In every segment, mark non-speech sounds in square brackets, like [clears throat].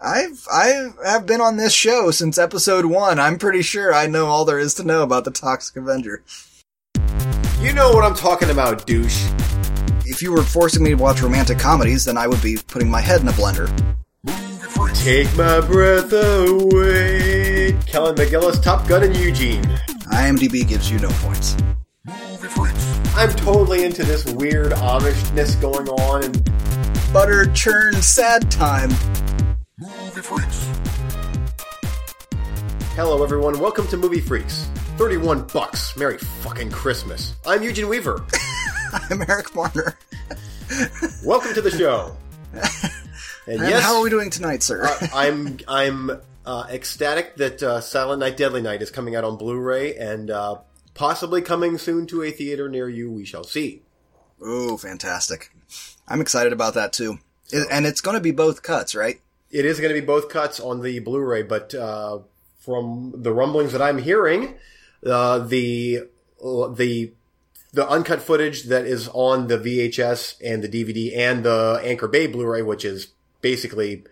I've I have been on this show since episode one. I'm pretty sure I know all there is to know about the Toxic Avenger. You know what I'm talking about, douche. If you were forcing me to watch romantic comedies, then I would be putting my head in a blender. Take my breath away. Kelly McGillis, Top Gun, and Eugene. IMDb gives you no points. I'm totally into this weird Amishness going on, and Butter churn sad time. Hello everyone, welcome to Movie Freaks. 31 bucks. Merry fucking Christmas. I'm Eugene Weaver. [laughs] I'm Eric Marner. welcome to the show. [laughs] And, And yes, how are we doing tonight, sir? uh, I'm I'm uh, ecstatic that uh, Silent Night, Deadly Night is coming out on Blu-ray and uh, possibly coming soon to a theater near you. We shall see. Ooh, fantastic. I'm excited about that too. It- and it's going to be both cuts, right? It is going to be both cuts on the Blu-ray, but uh, from the rumblings that I'm hearing, uh, the the the uncut footage that is on the VHS and the DVD and the Anchor Bay Blu-ray, which is basically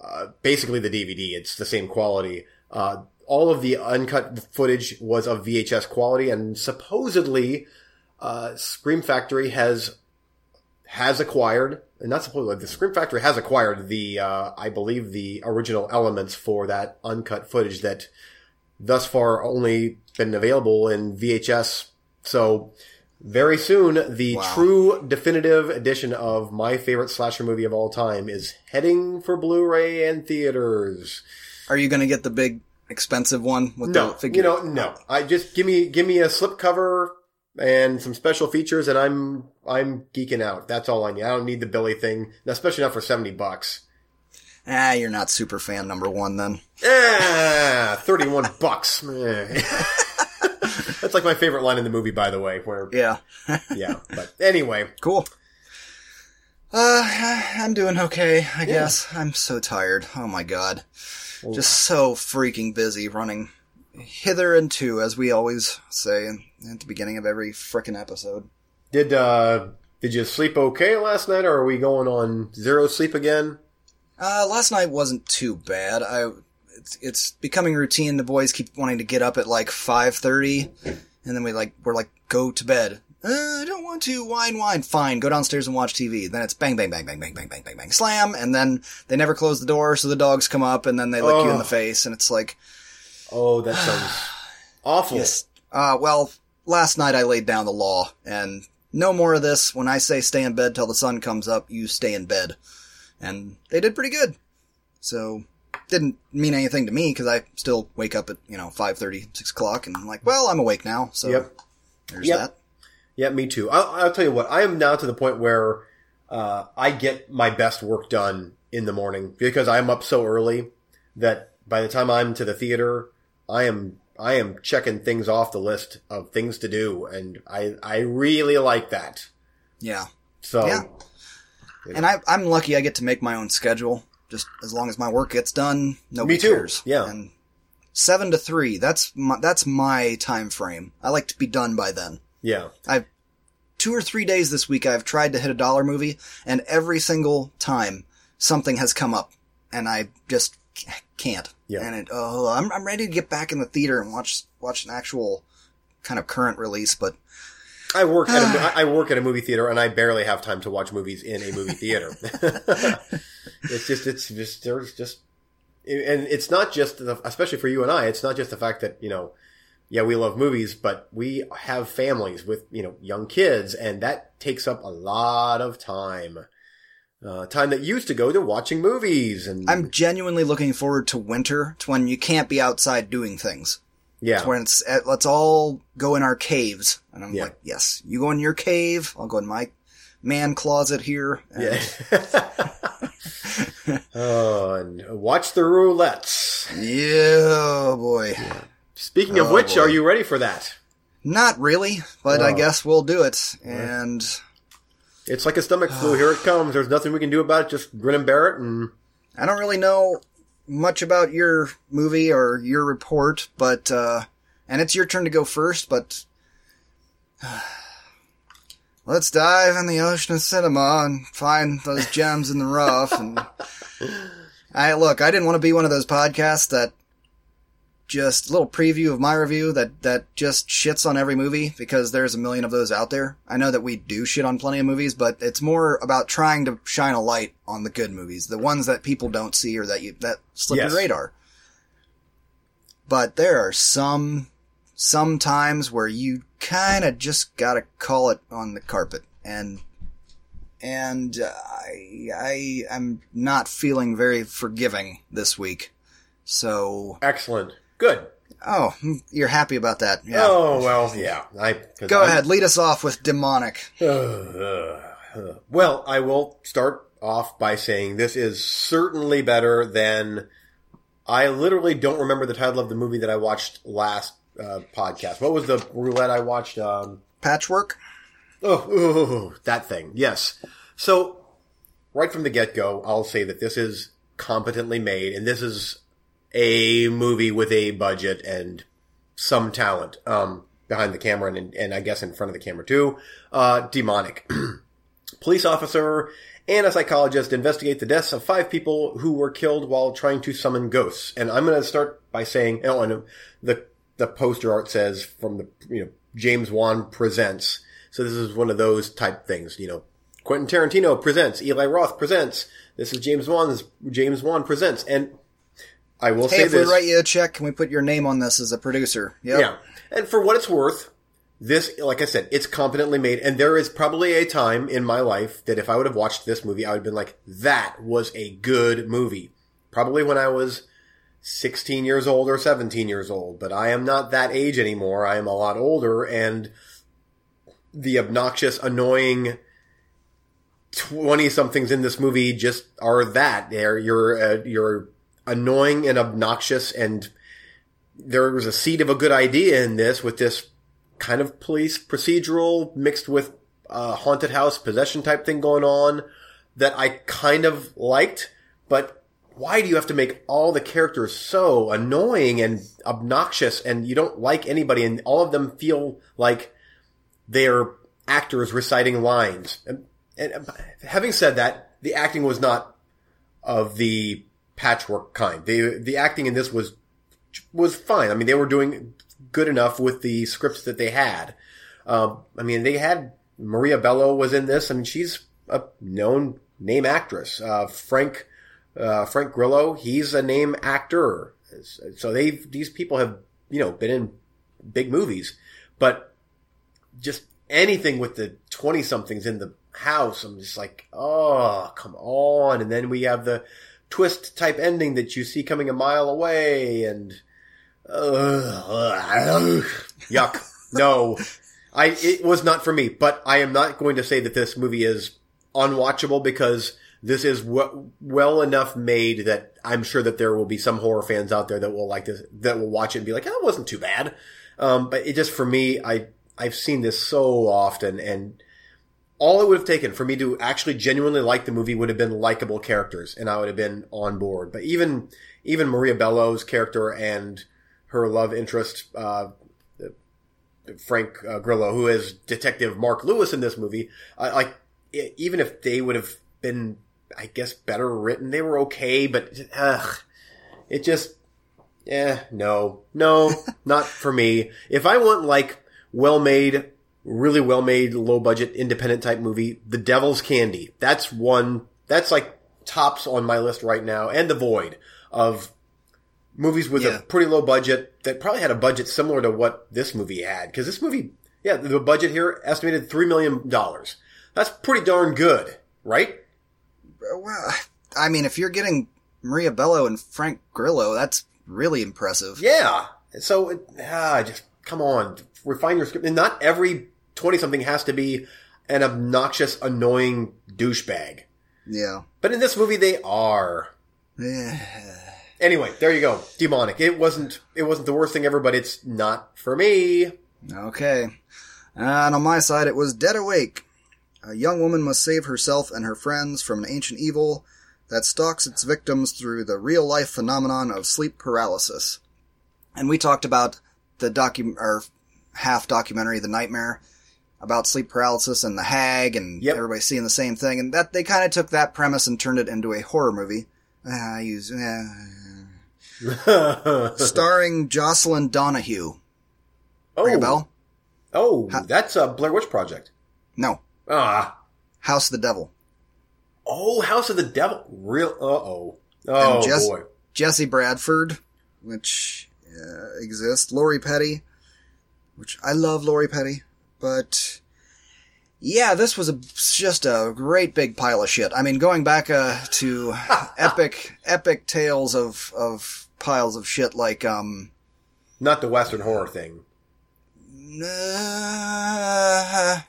uh, basically the DVD, it's the same quality. Uh, all of the uncut footage was of VHS quality, and supposedly, uh, Scream Factory has has acquired, not supposedly, the Scream Factory has acquired the, uh, I believe, the original elements for that uncut footage that thus far only been available in VHS. So very soon, the Wow. true definitive edition of my favorite slasher movie of all time is heading for Blu-ray and theaters. Are you going to get the big expensive one with No, the figure? you know, no. I just give me give me a slipcover and some special features, and I'm I'm geeking out. That's all I need. I don't need the Billy thing, especially not for seventy bucks. Ah, you're not super fan number one then. Ah, thirty-one [laughs] bucks. [laughs] That's like my favorite line in the movie, by the way. Where Yeah. [laughs] yeah, but anyway, Cool. Uh, I'm doing okay, I guess. I'm so tired. Oh my god. Just so freaking busy running hither and to, as we always say at the beginning of every frickin' episode. Did uh did you sleep okay last night, or are we going on zero sleep again? Uh, last night wasn't too bad. I, it's, it's becoming routine. The boys keep wanting to get up at like 5.30, and then we like, we're like, go to bed. Uh, I don't want to. Wine, wine. Fine. Go downstairs and watch TV. Then it's bang, bang, bang, bang, bang, bang, bang, bang, bang, slam. And then they never close the door, so the dogs come up and then they lick you in Oh. the face. And it's like, Oh, that sounds [sighs] awful. yes. Uh, well, last night I laid down the law and no more of this. When I say stay in bed till the sun comes up, you stay in bed. And they did pretty good. So, didn't mean anything to me because I still wake up at, you know, 5.30, 6 o'clock and I'm like, well, I'm awake now. So, Yep. there's Yep. that. Yeah, me too. I'll, I'll tell you what. I am now to the point where uh, I get my best work done in the morning because I'm up so early that by the time I'm to the theater, I am I am checking things off the list of things to do, and I I really like that. Yeah. So Yeah. And I, I'm lucky I get to make my own schedule. Just as long as my work gets done, nobody Me too. cares. Yeah. And seven to three, that's my, that's my time frame. I like to be done by then. yeah, I've two or three days this week I've tried to hit a dollar movie, and every single time something has come up, and I just can't. Yeah. And it, oh, I'm I'm ready to get back in the theater and watch watch an actual kind of current release, but I work at a, [sighs] I work at a movie theater, and I barely have time to watch movies in a movie theater. [laughs] [laughs] it's just it's just there's just and it's not just the, especially for you and I, it's not just the fact that you know, yeah, we love movies, but we have families with you know young kids, and that takes up a lot of time. Uh, time that used to go to watching movies, and I'm genuinely looking forward to winter, to when you can't be outside doing things. yeah, when it's uh, let's all go in our caves and i'm Yeah. like yes you go in your cave i'll go in my man closet here and yeah. [laughs] [laughs] oh, and watch the roulettes. yeah boy Speaking of Oh, which, boy. are you ready for that? not really but i Oh. guess we'll do it and It's like a stomach flu. Here it [sighs] comes. There's nothing we can do about it. Just grin and bear it. And i don't really know much about your movie or your report but uh and it's your turn to go first but [sighs] Let's dive in the ocean of cinema and find those gems in the rough and [laughs] I look, I didn't want to be one of those podcasts that just a little preview of my review that that just shits on every movie because there's a million of those out there. I know that we do shit on plenty of movies, but it's more about trying to shine a light on the good movies, the ones that people don't see or that you that slip Yes. your radar. But there are some some times where you kind of just gotta call it on the carpet and and I I am not feeling very forgiving this week. So, Excellent. Good. oh, you're happy about that? Yeah. Oh well, yeah. I Go I'm- ahead, lead us off with demonic. [sighs] well, I will start off by saying this is certainly better than. I literally don't remember the title of the movie that I watched last uh, podcast. What was the roulette I watched? Um, Patchwork. Oh, ooh, that thing. Yes. So, right from the get go, I'll say that this is competently made, and this is a movie with a budget and some talent um, behind the camera, and, and I guess in front of the camera too. Uh, demonic. [clears throat] Police officer and a psychologist investigate the deaths of five people who were killed while trying to summon ghosts. And I'm going to start by saying, oh, and the the poster art says from the you know James Wan presents. So this is one of those type things, you know. Quentin Tarantino presents. Eli Roth presents. This is James Wan's James Wan presents. And I will Hey, say if this. we write you a check, can we put your name on this as a producer? Yep. Yeah. And for what it's worth, this, like I said, it's competently made. And there is probably a time in my life that if I would have watched this movie, I would have been like, that was a good movie. Probably when I was 16 years old or 17 years old. But I am not that age anymore. I am a lot older and the obnoxious, annoying 20 somethings in this movie just are that. They're, you're, uh, you're annoying and obnoxious and there was a seed of a good idea in this with this kind of police procedural mixed with uh, haunted house possession type thing going on that I kind of liked, but why do you have to make all the characters so annoying and obnoxious and you don't like anybody and all of them feel like they're actors reciting lines? And, and having said that, the acting was not of the patchwork kind. The the acting in this was was fine. I mean, they were doing good enough with the scripts that they had. Um, I mean, they had Maria Bello was in this. I mean, she's a known name actress. Uh, Frank uh, Frank Grillo, he's a name actor. So they these people have you know been in big movies, but just anything with the twenty somethings in the house, I'm just like, oh, come on. And then we have the twist type ending that you see coming a mile away and uh, yuck. [laughs] No. I it was not for me but i am not going to say that this movie is unwatchable because this is w- well enough made that i'm sure that there will be some horror fans out there that will like this that will watch it and be like oh, it wasn't too bad. Um, but it just for me i i've seen this so often and all it would have taken for me to actually genuinely like the movie would have been likable characters and I would have been on board. But even, even Maria Bello's character and her love interest, uh, Frank uh, Grillo, who is Detective Mark Lewis in this movie, uh, like, e- even if they would have been, I guess, better written, they were okay, but, ugh, it just, eh, no, no, [laughs] not for me. If I want, like, well-made, really well made, low budget, independent type movie, The Devil's Candy. That's one, that's like tops on my list right now, and The Void of movies with Yeah. a pretty low budget that probably had a budget similar to what this movie had. Cause this movie, yeah, the budget here estimated $3 million. That's pretty darn good, right? Well, I mean, if you're getting Maria Bello and Frank Grillo, that's really impressive. Yeah. So, it, ah, just come on, refine your script. And not every 20 something has to be an obnoxious, annoying douchebag. Yeah. But in this movie, they are. Anyway, there you go. Demonic. It wasn't. It wasn't the worst thing ever, but it's not for me. Okay. And on my side, it was Dead Awake. A young woman must save herself and her friends from an ancient evil that stalks its victims through the real life phenomenon of sleep paralysis. And we talked about the docu or half documentary, The Nightmare, about sleep paralysis and the hag and Yep. everybody seeing the same thing. And that they kind of took that premise and turned it into a horror movie. Uh, I use uh, [laughs] starring Jocelin Donahue. Ring a oh, bell? oh, that's a Blair Witch Project. No, Ah, House of the Devil. oh, House of the Devil. Real. Uh oh. Oh Jess- boy. Jesse Bradford, which uh, exists. Lori Petty, which I love Lori Petty, but yeah, this was a, just a great big pile of shit. I mean, going back uh, to [laughs] epic, epic tales of of piles of shit like um. Not the Western horror thing. Uh,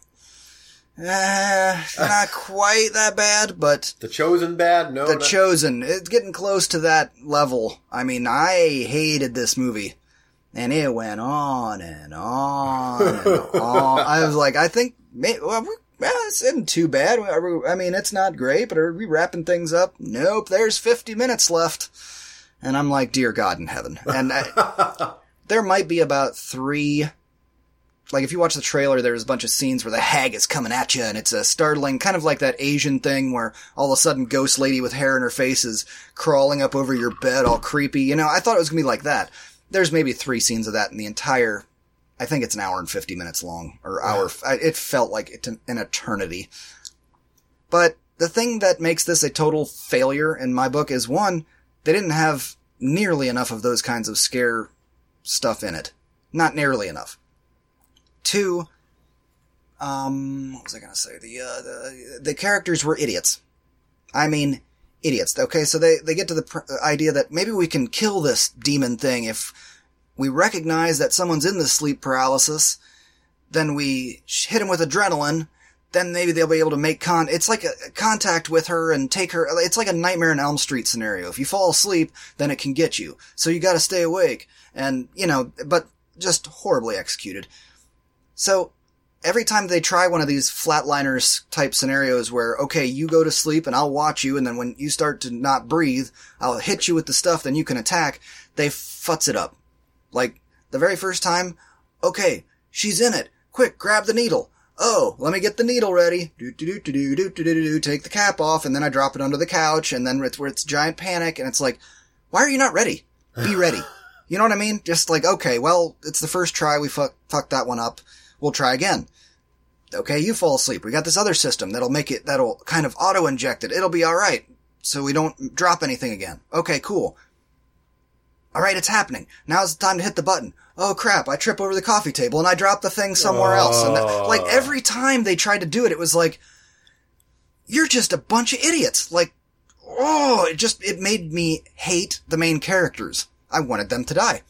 uh, not [laughs] quite that bad, but The Chosen bad? No. The not- Chosen. It's getting close to that level. I mean, I hated this movie. And it went on and on and on. I was like, I think, well, we, well, it's isn't too bad. I mean, it's not great, but are we wrapping things up? Nope, there's 50 minutes left. And I'm like, dear God in heaven. And I, [laughs] there might be about three like if you watch the trailer, there's a bunch of scenes where the hag is coming at you, and it's a startling, kind of like that Asian thing where all of a sudden ghost lady with hair in her face is crawling up over your bed, all creepy. You know, I thought it was gonna be like that. There's maybe three scenes of that in the entire. I think it's an hour and fifty minutes long, or hour. It felt like it, an eternity. But the thing that makes this a total failure in my book is one, they didn't have nearly enough of those kinds of scare stuff in it. Not nearly enough. Two, um, what was I gonna say? The, uh, the, the characters were idiots. I mean, idiots. Okay, so they, they get to the pr- uh, idea that maybe we can kill this demon thing if we recognize that someone's in this sleep paralysis, then we hit them with adrenaline, then maybe they'll be able to make con, it's like a, a contact with her and take her, it's like a Nightmare in Elm Street scenario. If you fall asleep, then it can get you. So you gotta stay awake. And, you know, but just horribly executed. So every time they try one of these flatliners type scenarios where, okay, you go to sleep and I'll watch you, and then when you start to not breathe, I'll hit you with the stuff, then you can attack, they futz it up. Like, the very first time, okay, she's in it. Quick, grab the needle. Oh, let me get the needle ready. Do do do do do do do do. Take the cap off, and then I drop it under the couch, and then it's where it's giant panic, and it's like, why are you not ready? Be ready. [sighs] You know what I mean? Just like, okay, well, it's the first try. We fuck, fucked that one up. We'll try again. Okay, you fall asleep. We got this other system that'll make it, that'll kind of auto inject it. It'll be alright. So we don't drop anything again. Okay, cool. Alright, it's happening. Now's the time to hit the button. Oh crap, I trip over the coffee table and I drop the thing somewhere else. And that, like every time they tried to do it, it was like, you're just a bunch of idiots. Like, oh, it just, it made me hate the main characters. I wanted them to die.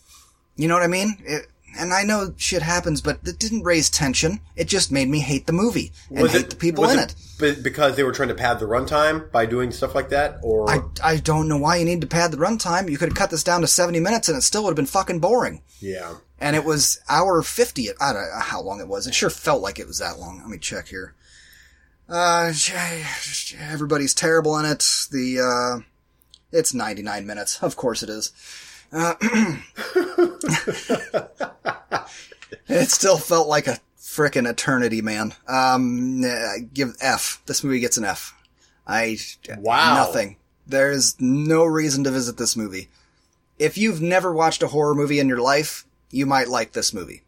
You know what I mean? It, and I know shit happens, but it didn't raise tension. It just made me hate the movie and hate the people was in it. be- Because they were trying to pad the runtime by doing stuff like that, or I, I don't know why you need to pad the runtime. You could have cut this down to 70 minutes and it still would have been fucking boring. yeah, And it was hour 50. I don't know how long it was. It sure felt like it was that long. Let me check here. Uh, everybody's terrible in it. The, uh, it's 99 minutes. Of course it is. Uh, [clears throat] it still felt like a frickin' eternity, man. Um, give F. This movie gets an F. I, Wow. nothing. There's no reason to visit this movie. If you've never watched a horror movie in your life, you might like this movie.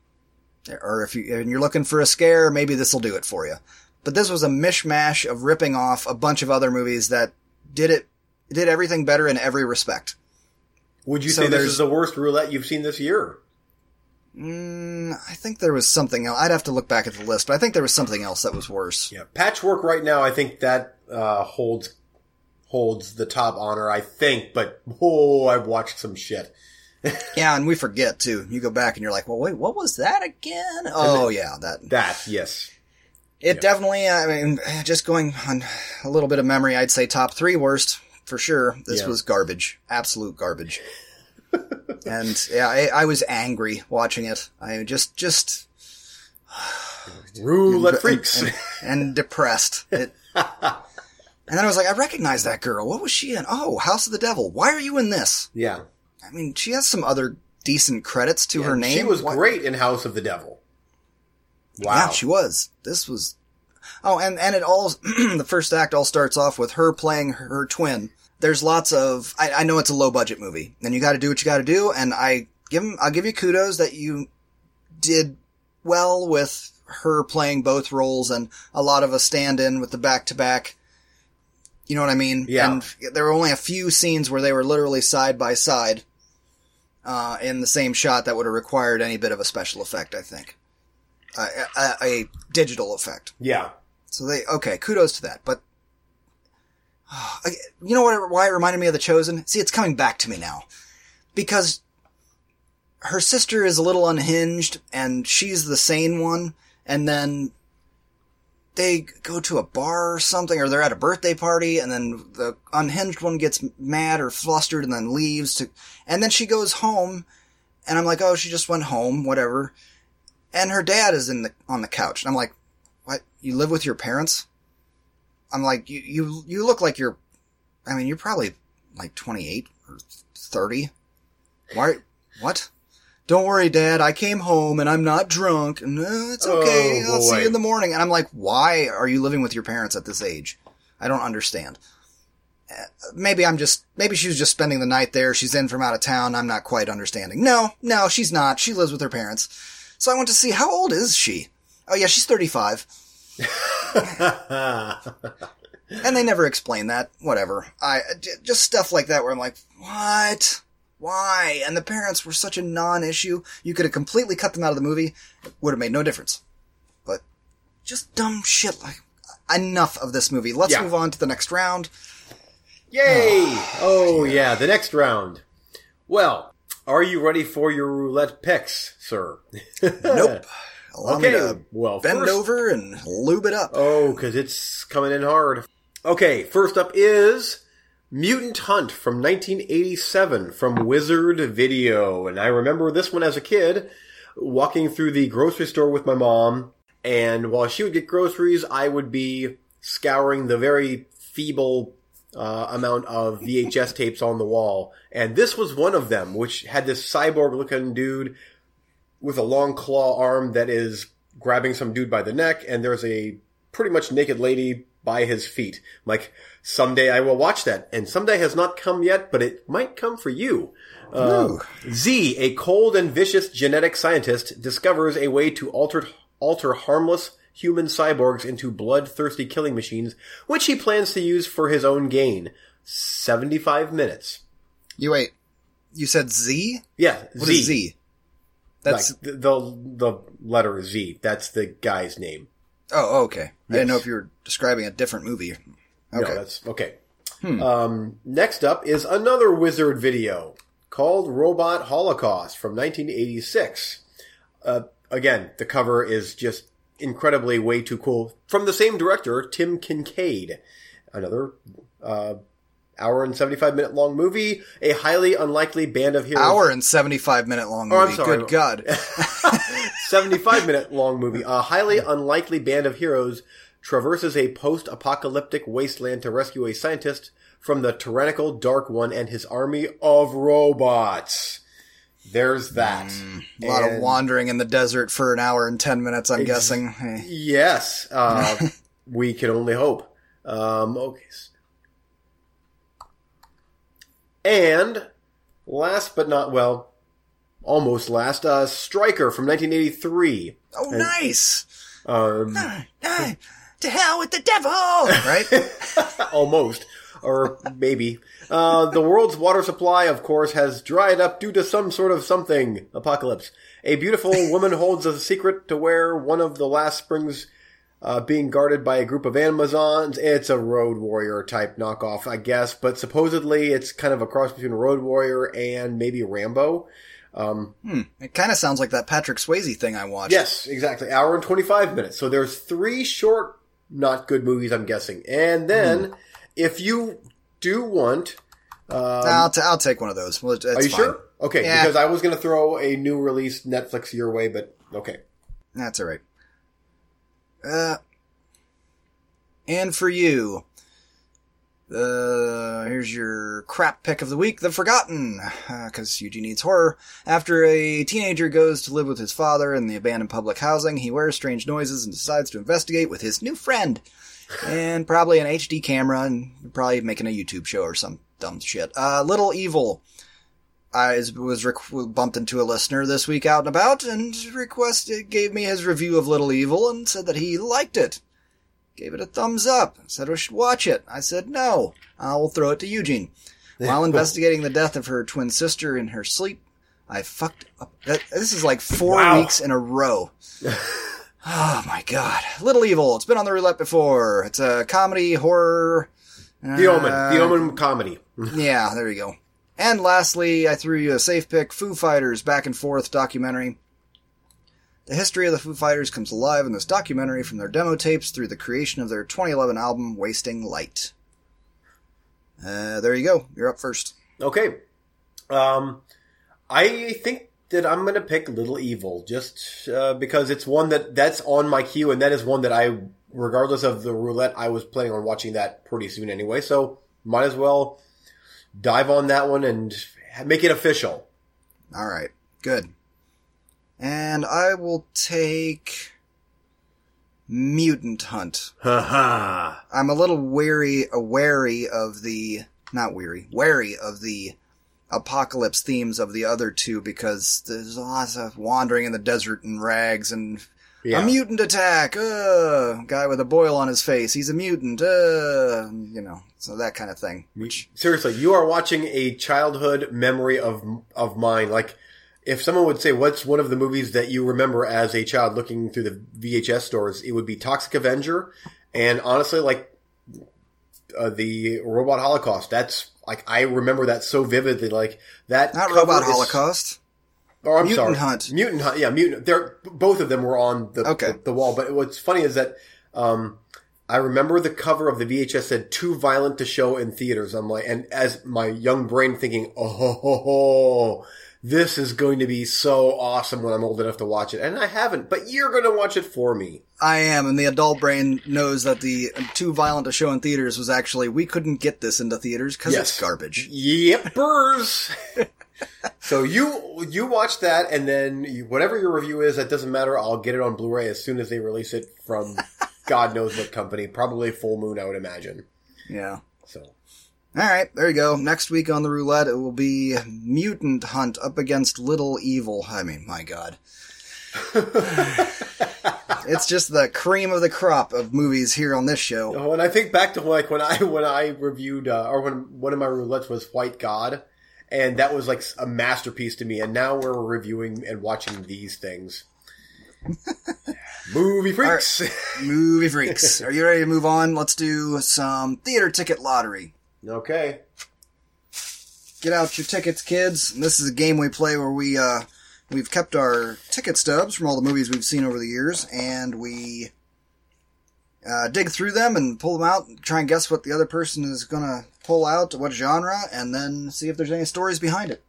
Or if you, and you're looking for a scare, maybe this will do it for you. But this was a mishmash of ripping off a bunch of other movies that did it, did everything better in every respect. Would you So say this is the worst roulette you've seen this year? Mm, I think there was something else. I'd have to look back at the list, but I think there was something else that was worse. Yeah, Patchwork right now, I think that uh, holds holds the top honor. I think, but oh, I've watched some shit. [laughs] Yeah, and we forget too. You go back and you're like, well, wait, what was that again? Oh, yeah, that. That yes, It definitely, I mean, just going on a little bit of memory, I'd say top three worst for sure. This Yeah. was garbage. Absolute garbage. [laughs] and yeah, I, I was angry watching it. I just, just, roulette freaks. and, and [laughs] depressed. It, [laughs] and then I was like, I recognize that girl. What was she in? Oh, House of the Devil. Why are you in this? yeah, I mean, she has some other decent credits to her name. She was Why- great in House of the Devil. Wow, Yeah, she was. This was. Oh, and and it all [clears throat] the first act all starts off with her playing her twin, there's lots of I, I know it's a low budget movie, and you got to do what you got to do. And I give I'll give you kudos that you did well with her playing both roles and a lot of a stand in with the back to back. You know what I mean? Yeah. And there were only a few scenes where they were literally side by side uh, in the same shot that would have required any bit of a special effect. I think uh, a, a digital effect. Yeah. So they okay, kudos to that. But [sighs] you know what? Why it reminded me of the Chosen? See, it's coming back to me now because her sister is a little unhinged, and she's the sane one. And then they go to a bar or something, or they're at a birthday party, and then the unhinged one gets mad or flustered, and then leaves to, and then she goes home, and I'm like, oh, she just went home, whatever. And her dad is in the on the couch, and I'm like? You live with your parents? I'm like, you, you, you look like you're, I mean, you're probably like 28 or 30. Why, what? Don't worry, dad. I came home and I'm not drunk. No, it's okay. Oh, I'll see you in the morning. And I'm like, why are you living with your parents at this age? I don't understand. Uh, Maybe I'm just, maybe she was just spending the night there. She's in from out of town. I'm not quite understanding. No, no, she's not. She lives with her parents. So I went to see, how old is she? Oh yeah, she's 35. [laughs] And they never explain that. Whatever. I just stuff like that where I'm like, what? Why? And the parents were such a non-issue. You could have completely cut them out of the movie. It would have made no difference. But just dumb shit like enough of this movie. Let's Yeah. move on to the next round. Yay! Ah, oh yeah, the next round. Well, are you ready for your roulette picks, sir? [laughs] Nope. Allow me Okay, to well, bend first- over and lube it up. Oh, because it's coming in hard. Okay, first up is Mutant Hunt from 1987 from Wizard Video. And I remember this one as a kid, walking through the grocery store with my mom. And while she would get groceries, I would be scouring the very feeble uh, amount of VHS tapes on the wall. And this was one of them, which had this cyborg looking dude with a long claw arm that is grabbing some dude by the neck, and there's a pretty much naked lady by his feet. I'm like, someday I will watch that, and someday has not come yet, but it might come for you. Uh, Z, a cold and vicious genetic scientist, discovers a way to alter alter harmless human cyborgs into bloodthirsty killing machines, which he plans to use for his own gain. Seventy-five minutes. You wait. You said Z? Yeah, What Z. is Z? That's like the, the letter Z. That's the guy's name. oh okay. I didn't know if you were describing a different movie. No, Okay. that's okay. Um, next up is another wizard video called Robot Holocaust from 1986. Uh, again, the cover is just incredibly way too cool. From the same director, Tim Kincaid. Another uh, hour and 75 minute long movie. A highly unlikely band of heroes. Hour and seventy five minute long movie. Oh, I'm sorry. Good God. [laughs] [laughs] 75 minute long movie. A highly unlikely band of heroes traverses a post apocalyptic wasteland to rescue a scientist from the tyrannical Dark One and his army of robots. There's that. A lot of wandering in the desert for an hour and ten minutes, I'm guessing. Hey. Yes. Uh, [laughs] we can only hope. Um, okay. And last but not, well, almost last, uh, Striker from 1983. Oh, nice! Um, Ah, to hell with the devil! Right? [laughs] Almost. Or maybe. Uh, the world's water supply, of course, has dried up due to some sort of something. Apocalypse. A beautiful woman holds a secret to where one of the last springs uh, being guarded by a group of Amazons. It's a Road Warrior type knockoff, I guess, but supposedly it's kind of a cross between Road Warrior and maybe Rambo. Um, it kind of sounds like that Patrick Swayze thing I watched. Yes, exactly. Hour and 25 minutes. So there's three short, not good movies, I'm guessing. And then, if you do want, I'll, t- I'll take one of those. Well, are you fine. sure? Okay, Yeah. because I was going to throw a new release Netflix your way, but okay. That's all right. Uh, and for you, uh, here's your crap pick of the week, The Forgotten, because Eugene needs horror. After a teenager goes to live with his father in the abandoned public housing, he wears strange noises and decides to investigate with his new friend. And probably an HD camera and probably making a YouTube show or some dumb shit. Uh, Little Evil. I was rec- bumped into a listener this week out and about and requested, gave me his review of Little Evil and said that he liked it. Gave it a thumbs up. Said we should watch it. I said no. I will throw it to Eugene. [laughs] While investigating the death of her twin sister in her sleep, I fucked up. That, this is like four Wow. weeks in a row. [laughs] oh my god. Little Evil. It's been on the roulette before. It's a comedy, horror. The Omen. uh, The Omen comedy. [laughs] yeah, there you go. And lastly, I threw you a safe pick Foo Fighters back and forth documentary. The history of the Foo Fighters comes alive in this documentary from their demo tapes through the creation of their 2011 album Wasting Light. Uh, there you go. You're up first. Okay. Um, I think that I'm going to pick Little Evil just uh, because it's one that that's on my queue, and that is one that I, regardless of the roulette, I was planning on watching that pretty soon anyway. So might as well dive on that one and make it official. All right. Good. And I will take Mutant Hunt. Ha ha. I'm a little wary, uh, wary of the, not weary, wary of the apocalypse themes of the other two because there's lots of wandering in the desert and rags and Yeah. a mutant attack, uh, guy with a boil on his face, he's a mutant, uh, you know, so that kind of thing. Which, Seriously, you are watching a childhood memory of of mine. Like, if someone would say, "What's one of the movies that you remember as a child looking through the VHS stores?" It would be Toxic Avenger, and honestly, like uh, the Robot Holocaust. That's like I remember that so vividly. Like that. not Robot Holocaust. Oh, I'm Mutant sorry. Hunt. Mutant Hunt. Yeah, Mutant. They're both of them were on the Okay. the, the wall. But what's funny is that um, I remember the cover of the VHS said "too violent to show in theaters." I'm like, and as my young brain thinking, "Oh, ho, ho, ho, this is going to be so awesome when I'm old enough to watch it," and I haven't. But you're going to watch it for me. I am, and the adult brain knows that the too violent to show in theaters was actually, we couldn't get this into theaters because Yes. it's garbage. Yep, burrs. [laughs] so you you watch that, and then you, whatever your review is, that doesn't matter. I'll get it on Blu-ray as soon as they release it from [laughs] God knows what company, probably Full Moon, I would imagine. Yeah. So All right, there you go. Next week on the roulette, it will be Mutant Hunt up against Little Evil. I mean, my God. [laughs] it's just the cream of the crop of movies here on this show. oh, and I think back to like when I when I reviewed uh, or when one of my roulettes was White God, and that was like a masterpiece to me. And now we're reviewing and watching these things. Movie freaks. [laughs] Movie freaks. Are you ready to move on? Let's do some theater ticket lottery. okay. Get out your tickets, kids. And this is a game we play where we uh we've kept our ticket stubs from all the movies we've seen over the years, and we uh, dig through them and pull them out, and try and guess what the other person is gonna pull out, what genre, and then see if there's any stories behind it.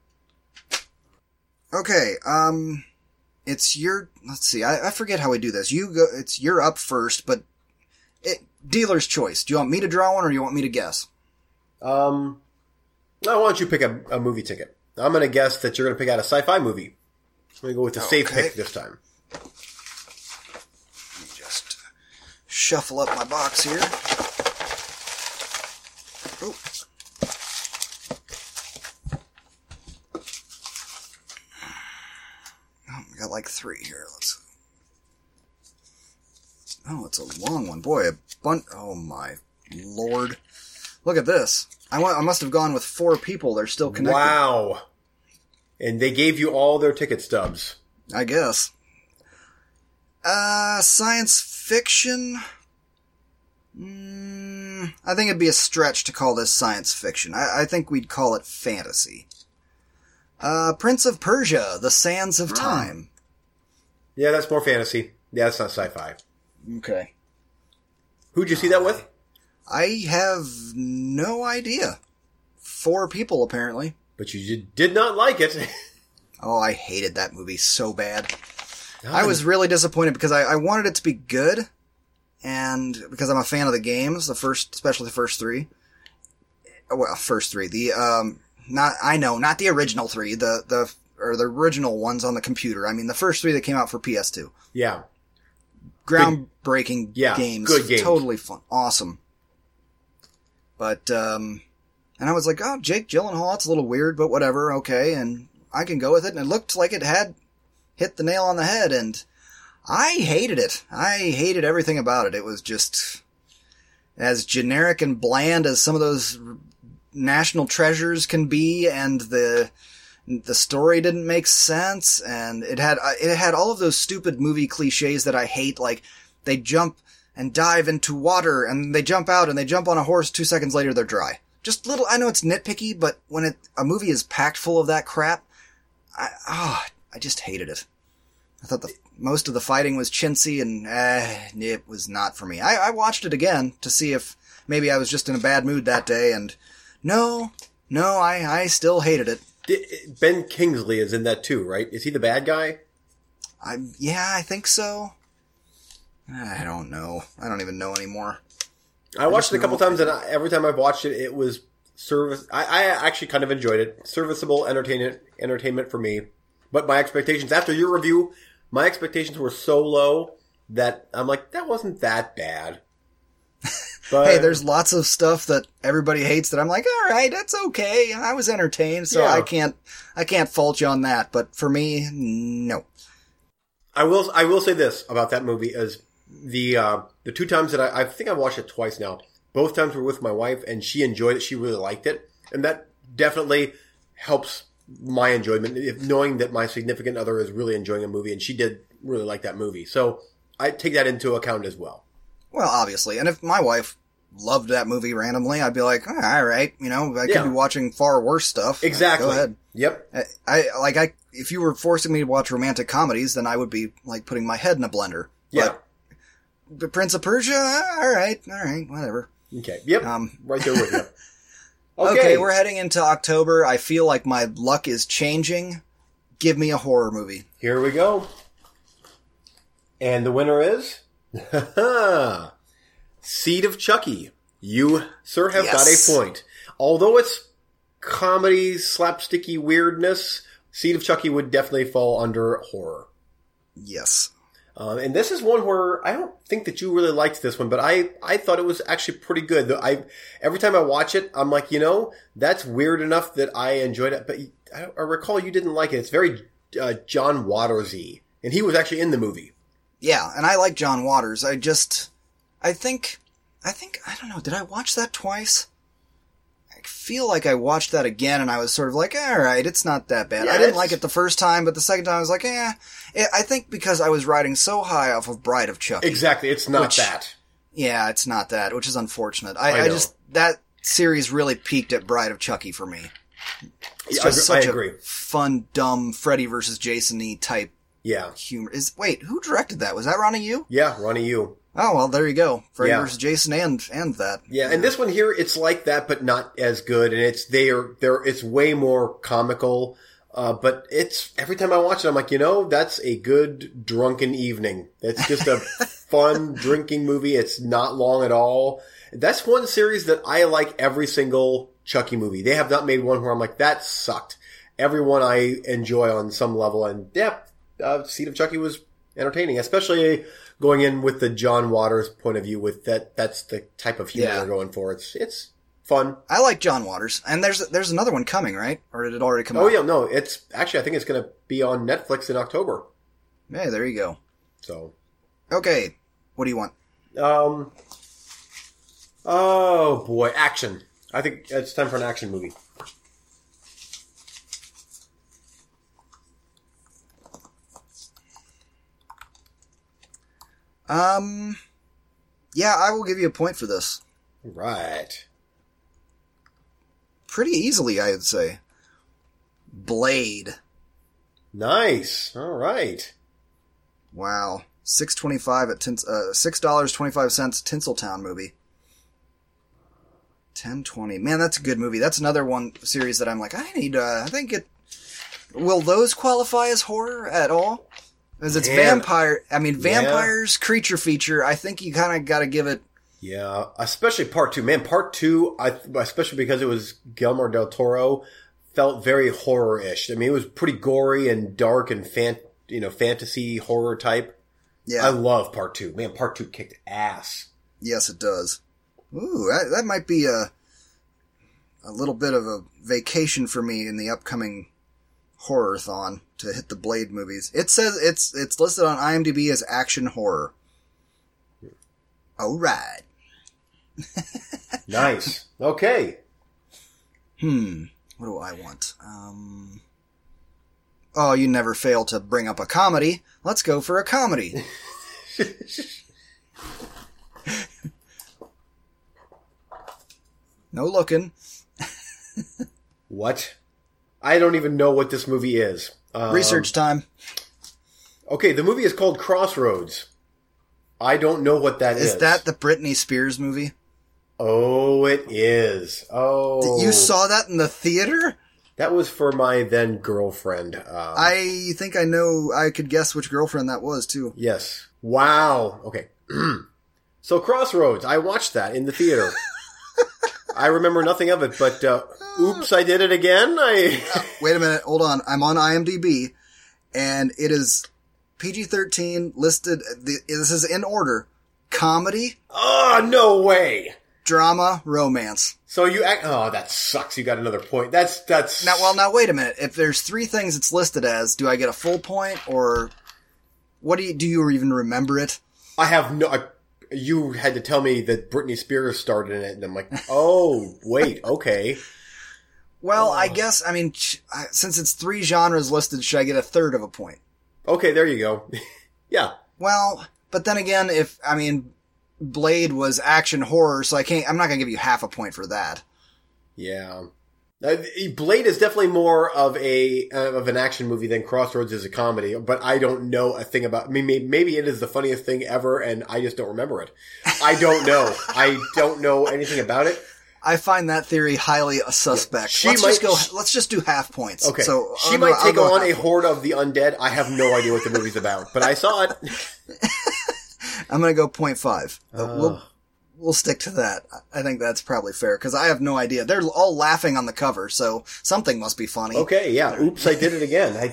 Okay, um, it's your. Let's see. I, I forget how we do this. You go. It's you're up first, but it dealer's choice. Do you want me to draw one or do you want me to guess? Um, now why don't you pick a, a movie ticket? I'm going to guess that you're going to pick out a sci-fi movie. I'm going to go with the safe pick this time. Let me just shuffle up my box here. Oh. Oh, we got like three here. Let's. Oh, it's a long one. Boy, a bun. Oh my lord! Look at this. I went. I must have gone with four people. They're still connected. Wow. And they gave you all their ticket stubs. I guess. Uh, science fiction? Mm, I think it'd be a stretch to call this science fiction. I, I think we'd call it fantasy. Uh, Prince of Persia, The Sands of Time. Yeah, that's more fantasy. Yeah, that's not sci-fi. Okay. Who'd you see that with? I have no idea. Four people, apparently. But you did- did not like it. [laughs] Oh, I hated that movie so bad. I was really disappointed because I, I wanted it to be good, and because I'm a fan of the games, the first, especially the first three. Well, first three. The um, not I know, not the original three. The the or the original ones on the computer. I mean, the first three that came out for PS2. Yeah. Groundbreaking Yeah, games. good games. Totally fun, awesome. But um, And I was like, oh, Jake Gyllenhaal, it's a little weird, but whatever, okay, and I can go with it. And it looked like it had hit the nail on the head, and I hated it. I hated everything about it. It was just as generic and bland as some of those national treasures can be, and the the story didn't make sense, and it had it had all of those stupid movie cliches that I hate, like they jump and dive into water, and they jump out, and they jump on a horse. Two seconds later, they're dry. Just little. I know it's nitpicky, but when it a movie is packed full of that crap, I ah, I just hated it. I thought the most of the fighting was chintzy, and eh, it was not for me. I, I watched it again to see if maybe I was just in a bad mood that day, and no, no, I I still hated it. Ben Kingsley is in that too, right? Is he the bad guy? I yeah, I think so. I don't know. I don't even know anymore. I watched it a couple times, and I, every time I've watched it, it was service. I, I actually kind of enjoyed it. Serviceable entertainment, entertainment for me. But my expectations after your review, my expectations were so low that I'm like, that wasn't that bad. [laughs] But Hey, there's lots of stuff that everybody hates that I'm like, all right, that's okay. I was entertained, so Yeah. I can't I can't fault you on that. But for me, no. I will. I will say this about that movie is the uh, the two times that I, I think I watched it twice now. Both times were with my wife, and she enjoyed it. She really liked it, and that definitely helps my enjoyment. If knowing that my significant other is really enjoying a movie, and she did really like that movie, so I take that into account as well. Well, obviously, and if my wife loved that movie randomly, I'd be like, "Oh, all right, you know, I Yeah. could be watching far worse stuff. Exactly. Go ahead. Yep. I, I like I if you were forcing me to watch romantic comedies, then I would be like putting my head in a blender. Yeah. But, but Prince of Persia, all right, all right, whatever. okay. Yep. Um, right there with you. [laughs] Okay. Okay. we're heading into October. I feel like my luck is changing. Give me a horror movie. Here we go. And the winner is [laughs] Seed of Chucky. You, sir, have Yes. got a point. Although it's comedy, slapsticky weirdness, Seed of Chucky would definitely fall under horror. Yes. Um, and this is one where I don't think that you really liked this one, but I, I thought it was actually pretty good. I every time I watch it, I'm like, you know, that's weird enough that I enjoyed it. But I, I recall you didn't like it. It's very uh, John Watersy, and he was actually in the movie. Yeah, and I like John Waters. I just, I think, I think, I don't know, did I watch that twice? I feel like I watched that again and I was sort of like, alright, it's not that bad. Yeah, I didn't it's- like it the first time, but the second time I was like, eh. I think because I was riding so high off of Bride of Chucky. Exactly, it's not Which- that. Yeah, it's not that, which is unfortunate. I, I I, just, that series really peaked at Bride of Chucky for me. It's Yeah, I just agree- I such agree. a fun, dumb Freddy versus Jason y type Yeah, humor. Is Wait, who directed that? Was that Ronnie Yu? yeah, Ronnie, Yu. Oh well, there you go. Freddy Yeah. versus Jason and and that. Yeah, and this one here, it's like that, but not as good, and it's they're they're it's way more comical. Uh, but it's every time I watch it, I'm like, you know, that's a good drunken evening. It's just a [laughs] fun drinking movie. It's not long at all. That's one series that I like every single Chucky movie. They have not made one where I'm like, that sucked. Every one I enjoy on some level, and yeah, uh, Seed of Chucky was entertaining, especially going in with the John Waters point of view. With that, that's the type of humor Yeah. they're going for. It's it's fun. I like John Waters, and there's there's another one coming, right? Or did it already come Oh out? yeah, no, it's actually I think it's going to be on Netflix in October. Hey, there you go. So, Okay, what do you want? um, oh boy, action. I think it's time for an action movie. Um, yeah, I will give you a point for this. Right. Pretty easily, I would say. Blade. Nice. All right. Wow, six twenty five at tins- uh, six dollars twenty five cents. Tinseltown movie. Ten twenty. Man, that's a good movie. That's another one series that I'm like, I need. Uh, I think it. Will those qualify as horror at all? Because it's vampire. I mean, vampires creature feature. I think you kind of got to give it. Yeah, especially part two. Man, part two, I, especially because it was Guillermo del Toro, felt very horror-ish. I mean, it was pretty gory and dark and fan, you know, fantasy horror type. Yeah. I love part two. Man, part two kicked ass. Yes, it does. Ooh, that, that might be a a little bit of a vacation for me in the upcoming horror thon to hit the Blade movies. It says it's it's listed on IMDb as action horror. All right. [laughs] Nice. Okay. Hmm. What do I want? Um. Oh, you never fail to bring up a comedy. Let's go for a comedy. [laughs] no looking. [laughs] What? I don't even know what this movie is. Um, Research time. Okay, the movie is called Crossroads. I don't know what that is. Is that the Britney Spears movie? Oh, it is. Oh, You saw that in the theater? that was for my then girlfriend. Um, I think I know. I could guess which girlfriend that was too. yes. Wow. Okay. [clears throat] so Crossroads. I watched that in the theater. [laughs] I remember nothing of it, but uh, oops, I did it again. I [laughs] Wait a minute. Hold on. I'm on IMDb, and it is PG-13 listed. The, this is in order: comedy, oh no way. drama, romance. So you act. Oh, that sucks. You got another point. That's that's Now, well, now wait a minute. If there's three things it's listed as, do I get a full point, or what do you do? You even remember it? I have no. I, you had to tell me that Britney Spears starred in it, and I'm like, oh wait, okay. [laughs] Well, I oh. guess I mean since it's three genres listed, should I get a third of a point? Okay, there you go. [laughs] yeah. Well, but then again, if I mean, Blade was action horror, so I can't. I'm not gonna give you half a point for that. Yeah. Uh, Blade is definitely more of a uh, of an action movie than Crossroads is a comedy, but I don't know a thing about. I mean, maybe it is the funniest thing ever, and I just don't remember it. I don't know. [laughs] I don't know anything about it. I find that theory highly suspect. She let's just go. she- let's just do half points. Okay, So she I'll might go- take on a horde of the undead. I have no idea what the movie's about, but I saw it. [laughs] I'm gonna go 0.5. But we'll we'll stick to that. I think that's probably fair because I have no idea. They're all laughing on the cover, so something must be funny. Okay, yeah. Oops, I did it again. I...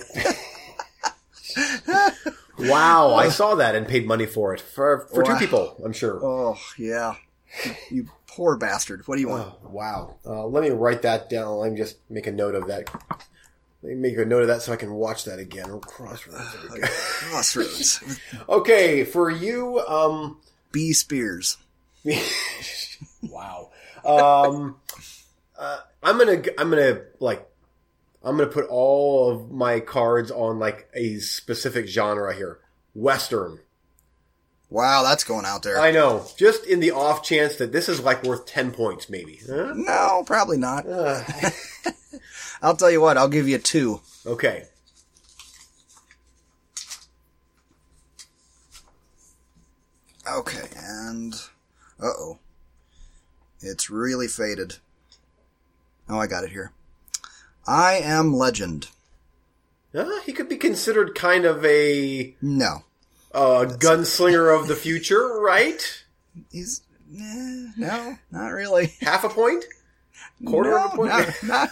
[laughs] wow, I saw that and paid money for it for for two people. I'm sure. Oh yeah, you, poor bastard. What do you want? Oh, wow. Uh, let me write that down. Let me just make a note of that. Let me make a note of that so I can watch that again. Oh, Crossroads. [sighs] Crossroads. [laughs] okay, for you, um, B Spears. Wow. Um, uh, I'm gonna, I'm gonna like, I'm gonna put all of my cards on like a specific genre here. Western. Wow, that's going out there. I know. Just in the off chance that this is like worth 10 points, maybe. Huh? no, probably not. Uh, [laughs] I'll tell you what. I'll give you two. okay. Okay, and uh oh, it's really faded. Oh, I got it here. I am Legend. Uh, he could be considered kind of a No, uh, gunslinger of the future, right? he's eh, no, not really. Half a point? Quarter no, of a point? Not, not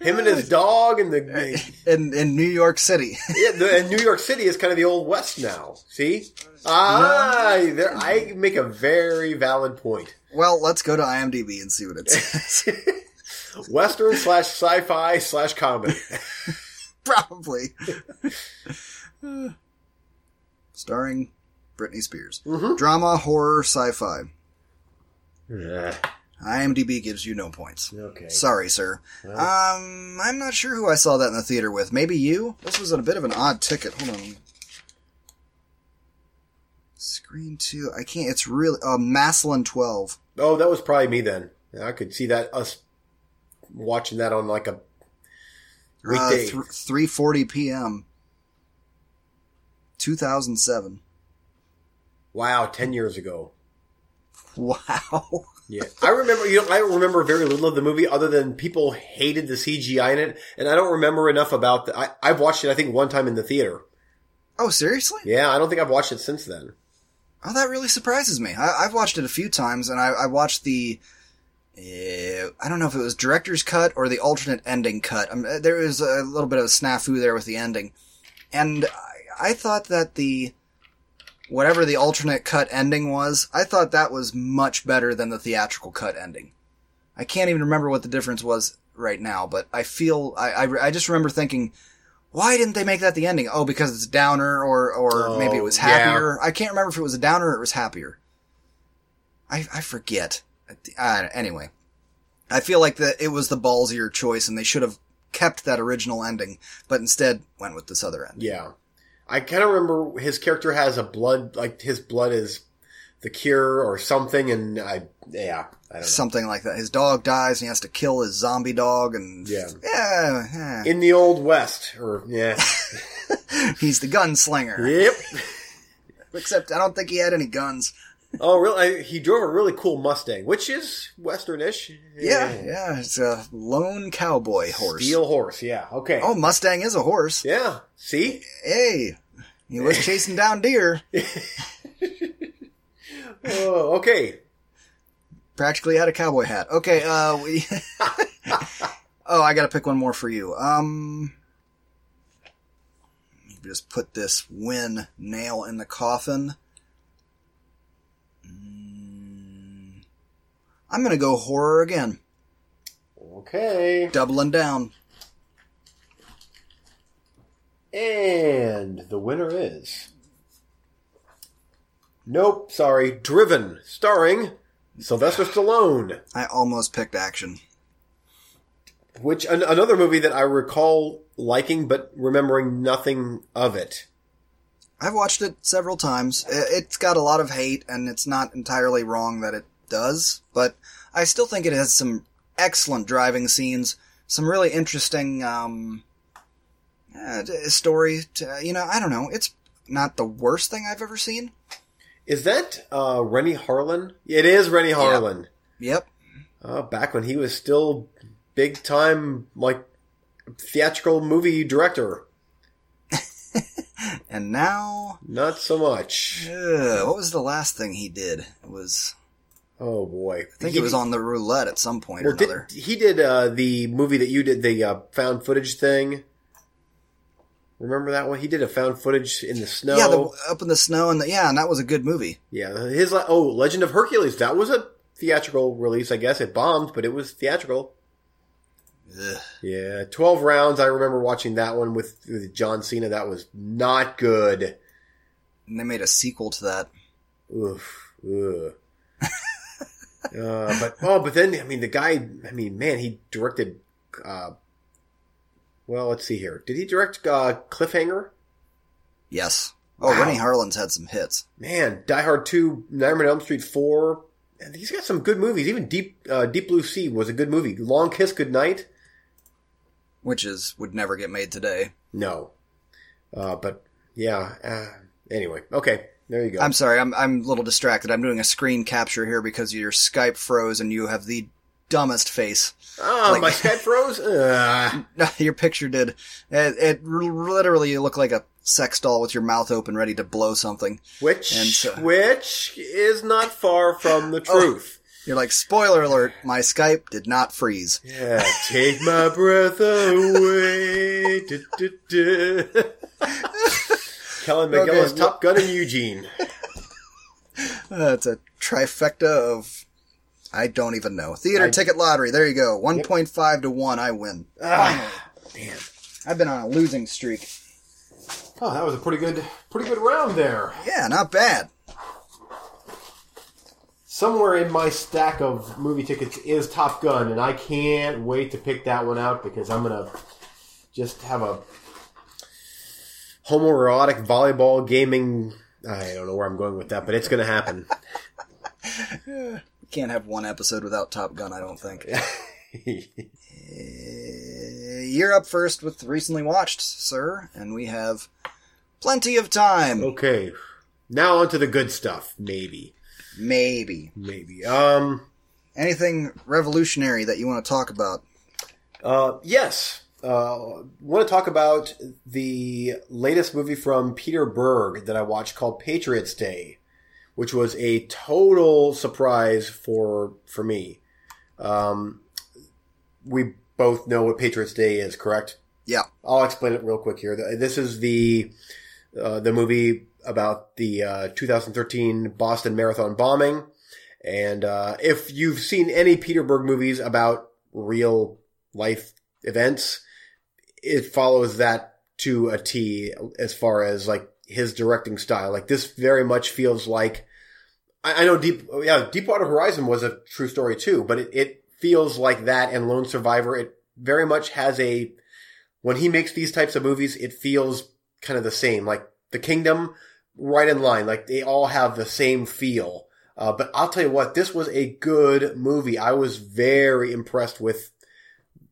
Him and his dog and the, in in New York City. yeah, the and New York City is kind of the old west now. See? Ah, there, I make a very valid point. well, let's go to IMDb and see what it says. [laughs] Western slash sci-fi slash comedy. [laughs] Probably. Starring Britney Spears. Mm-hmm. Drama, horror, sci-fi. Yeah. IMDb gives you no points. Okay. Sorry, sir. Um, I'm not sure who I saw that in the theater with. Maybe you? This was a bit of an odd ticket. Hold on. Screen two. I can't. It's really. Uh, Maslin 12. Oh, that was probably me then. I could see that us watching that on like a Uh, weekday. th- 3:40 p.m. 2007. wow, ten years ago. [laughs] Wow. Yeah, I remember. You know, I remember very little of the movie, other than people hated the CGI in it, and I don't remember enough about. The, I I've watched it. I think one time in the theater. Oh, seriously? Yeah, I don't think I've watched it since then. Oh, that really surprises me. I, I've watched it a few times, and I, I watched the. Uh, I don't know if it was director's cut or the alternate ending cut. Um, there was a little bit of a snafu there with the ending, and I, I thought that the whatever the alternate cut ending was, I thought that was much better than the theatrical cut ending. I can't even remember what the difference was right now, but I feel I I, I just remember thinking, why didn't they make that the ending? Oh, because it's downer, or or Oh, maybe it was yeah. happier. I can't remember if it was a downer or it was happier. I I forget. Uh, anyway, I feel like that it was the ballsier choice, and they should have kept that original ending, but instead went with this other end. Yeah. I kind of remember his character has a blood, like his blood is the cure or something, and I, yeah, I don't know. Something like that. His dog dies, and he has to kill his zombie dog, and Yeah. yeah, yeah. In the Old West, or, yeah. [laughs] [laughs] he's the gunslinger. yep. Except I don't think he had any guns. Oh, really? I, he drove a really cool Mustang, which is Westernish. Yeah, yeah, it's a lone cowboy horse. Steel horse, yeah. Okay. Oh, Mustang is a horse. Yeah. See? Hey, he was [laughs] chasing down deer. [laughs] Oh, okay. Practically had a cowboy hat. Okay, uh, we. [laughs] oh, I gotta pick one more for you. Um, just put this win nail in the coffin. I'm gonna go horror again. Okay. Doubling down. And the winner is. Nope, sorry. Driven, starring Sylvester Stallone. I almost picked action. Which an, another movie that I recall liking but remembering nothing of it. I've watched it several times. It's got a lot of hate, and it's not entirely wrong that it does, but I still think it has some excellent driving scenes, some really interesting um, uh, story. To, you know, I don't know. It's not the worst thing I've ever seen. Is that uh, Renny Harlin? It is Renny Harlin. Yep. Uh, back when he was still big time, like theatrical movie director. [laughs] And now, Not so much. uh, what was the last thing he did? It was. Oh boy, I think it was on the roulette at some point Well, or another. did, he did uh, the movie that you did, the uh, found footage thing. Remember that one? He did a found footage in the snow. Yeah, the, up in the snow, and the, yeah, and that was a good movie. Yeah, his oh, Legend of Hercules. That was a theatrical release, I guess. It bombed, but it was theatrical. Ugh. Yeah, twelve rounds. I remember watching that one with, with John Cena. That was not good. And they made a sequel to that. Oof. Ugh. [laughs] uh, but oh, but then I mean, the guy. I mean, man, he directed. Uh, well, let's see here. Did he direct uh, Cliffhanger? Yes. Oh, Wow. Renny Harlin's had some hits. Man, Die Hard Two, Nightmare on Elm Street Four. And he's got some good movies. Even Deep uh, Deep Blue Sea was a good movie. Long Kiss Goodnight. which is would never get made today. No, uh, but yeah. Uh, anyway, okay, there you go. I'm sorry, I'm I'm a little distracted. I'm doing a screen capture here because your Skype froze and you have the dumbest face. Ah, like- my Skype froze. [laughs] Uh, your picture did. It, it literally looked like a sex doll with your mouth open, ready to blow something. which And so- which is not far from the [laughs] truth. You're like, spoiler alert, my Skype did not freeze. Yeah, take my breath away. Du, du, du. Kelly McGillis, Okay, Top Gun, and Eugene. [laughs] That's a trifecta of. I don't even know. Theater I- ticket lottery. There you go. 1.5 to 1. I win. Ah, man. I've been on a losing streak. Oh, that was a pretty good, pretty good round there. Yeah, not bad. Somewhere in my stack of movie tickets is Top Gun, and I can't wait to pick that one out because I'm gonna just have a homoerotic volleyball gaming. I don't know where I'm going with that, but it's gonna happen. We [laughs] can't have one episode without Top Gun, I don't think. Uh, [laughs] You're up first with recently watched, sir, and we have plenty of time. okay, now onto the good stuff. Maybe, Maybe. maybe. Um, Anything revolutionary that you want to talk about? Uh, yes. Uh, want to talk about the latest movie from Peter Berg that I watched called Patriots Day, which was a total surprise for for me. Um, we both know what Patriots Day is, correct? Yeah. I'll explain it real quick here. This is the uh, the movie about the uh, 2013 Boston Marathon bombing, And uh, if you've seen any Peter Berg movies about real life events, it follows that to a T as far as like his directing style. Like this very much feels like I, I know Deep yeah Deepwater Horizon was a true story too, but it, it feels like that and Lone Survivor. It very much has a when he makes these types of movies, it feels kind of the same. Like The Kingdom, right in line. Like they all have the same feel. Uh, but I'll tell you what, this was a good movie. I was very impressed with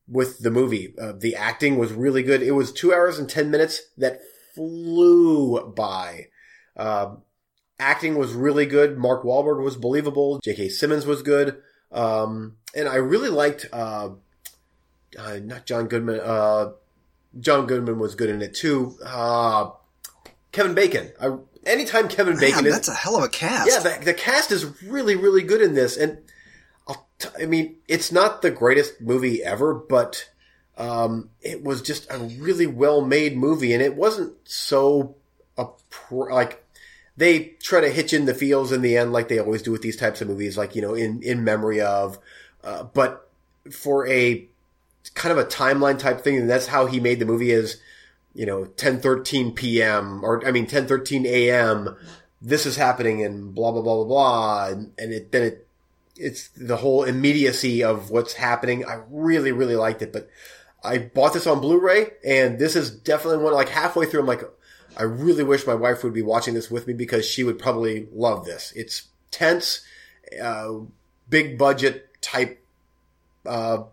with the movie. Uh, the acting was really good. It was two hours and ten minutes that flew by. Uh, acting was really good. Mark Wahlberg was believable. J.K. Simmons was good. Um, and I really liked, uh, uh, not John Goodman, uh, John Goodman was good in it too. Uh, Kevin Bacon. I, anytime Kevin Bacon is, that's a hell of a cast. yeah, the, the cast is really, really good in this. And I mean, it's not the greatest movie ever, but, um, it was just a really well made movie and it wasn't so, a pr- like, they try to hitch in the feels in the end like they always do with these types of movies, like, you know, in, in memory of, uh, but for a kind of a timeline type thing, and that's how he made the movie is, you know, 10, 13 p.m. or, I mean, 10, 13 a.m. This is happening and blah, blah, blah, blah, blah. And, and it, then it, it's the whole immediacy of what's happening. I really, really liked it, but I bought this on Blu-ray and this is definitely one, like halfway through, I'm like, I really wish my wife would be watching this with me because she would probably love this. It's tense, uh, big budget type, uh,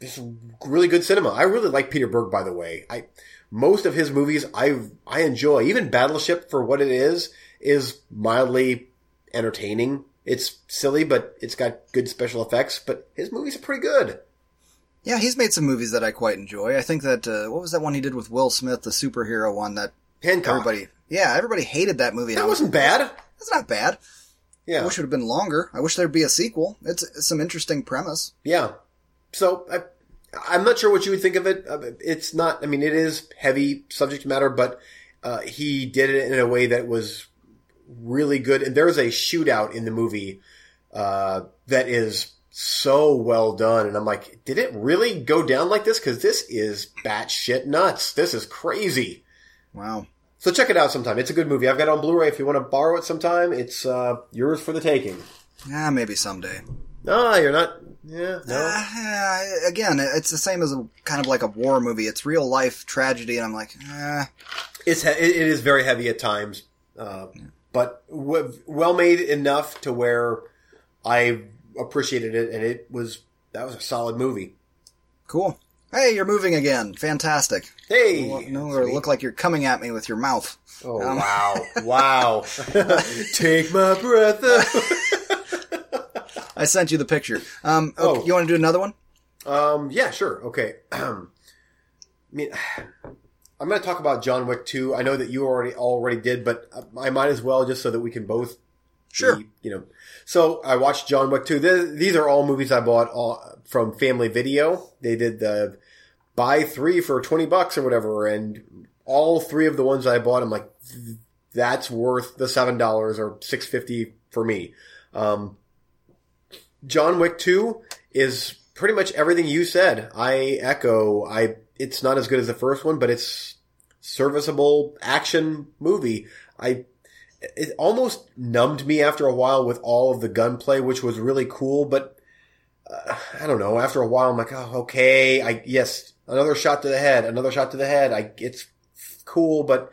it's really good cinema. I really like Peter Berg, by the way. I, most of his movies I, I enjoy. Even Battleship for what it is, is mildly entertaining. It's silly, but it's got good special effects, but his movies are pretty good. Yeah, he's made some movies that I quite enjoy. I think that, uh, what was that one he did with Will Smith, the superhero one that Hancock. everybody, yeah, everybody hated that movie. that was- wasn't bad. That's not bad. Yeah, I wish it would have been longer. I wish there'd be a sequel. It's, it's some interesting premise. Yeah. So I, I'm not sure what you would think of it. Uh, It's not. I mean, it is heavy subject matter, but uh, he did it in a way that was really good. And there's a shootout in the movie uh, that is so well done. And I'm like, did it really go down like this? Because this is batshit nuts. This is crazy. Wow. So check it out sometime. It's a good movie. I've got it on Blu-ray. If you want to borrow it sometime, it's uh, yours for the taking. Yeah, maybe someday. Ah, you're not. Yeah, no. Uh, again, it's the same as a kind of like a war movie. It's real life tragedy, and I'm like, eh. It's he- it it is very heavy at times, uh, but w- well made enough to where I appreciated it, and it was that was a solid movie. cool. Hey, you're moving again. Fantastic. Hey, No, look like you're coming at me with your mouth. oh Um, wow, [laughs] wow! [laughs] Take my breath. I sent you the picture. Um, okay, Oh. you want to do another one? um, yeah, sure, okay. [clears throat] I mean, I'm going to talk about John Wick 2. I know that you already already did, but I might as well just so that we can both Sure. be, you know. So I watched John Wick 2. Th- These are all movies I bought all, from Family Video. They did the buy three for 20 bucks or whatever. And all three of the ones I bought, I'm like, that's worth the $7 or 650 for me. Um, John Wick 2 is pretty much everything you said. I echo. I, it's not as good as the first one, but it's serviceable action movie. I, it almost numbed me after a while with all of the gunplay, which was really cool. But uh, I don't know. After a while, I'm like, oh, okay. I yes, another shot to the head, another shot to the head. I it's cool, but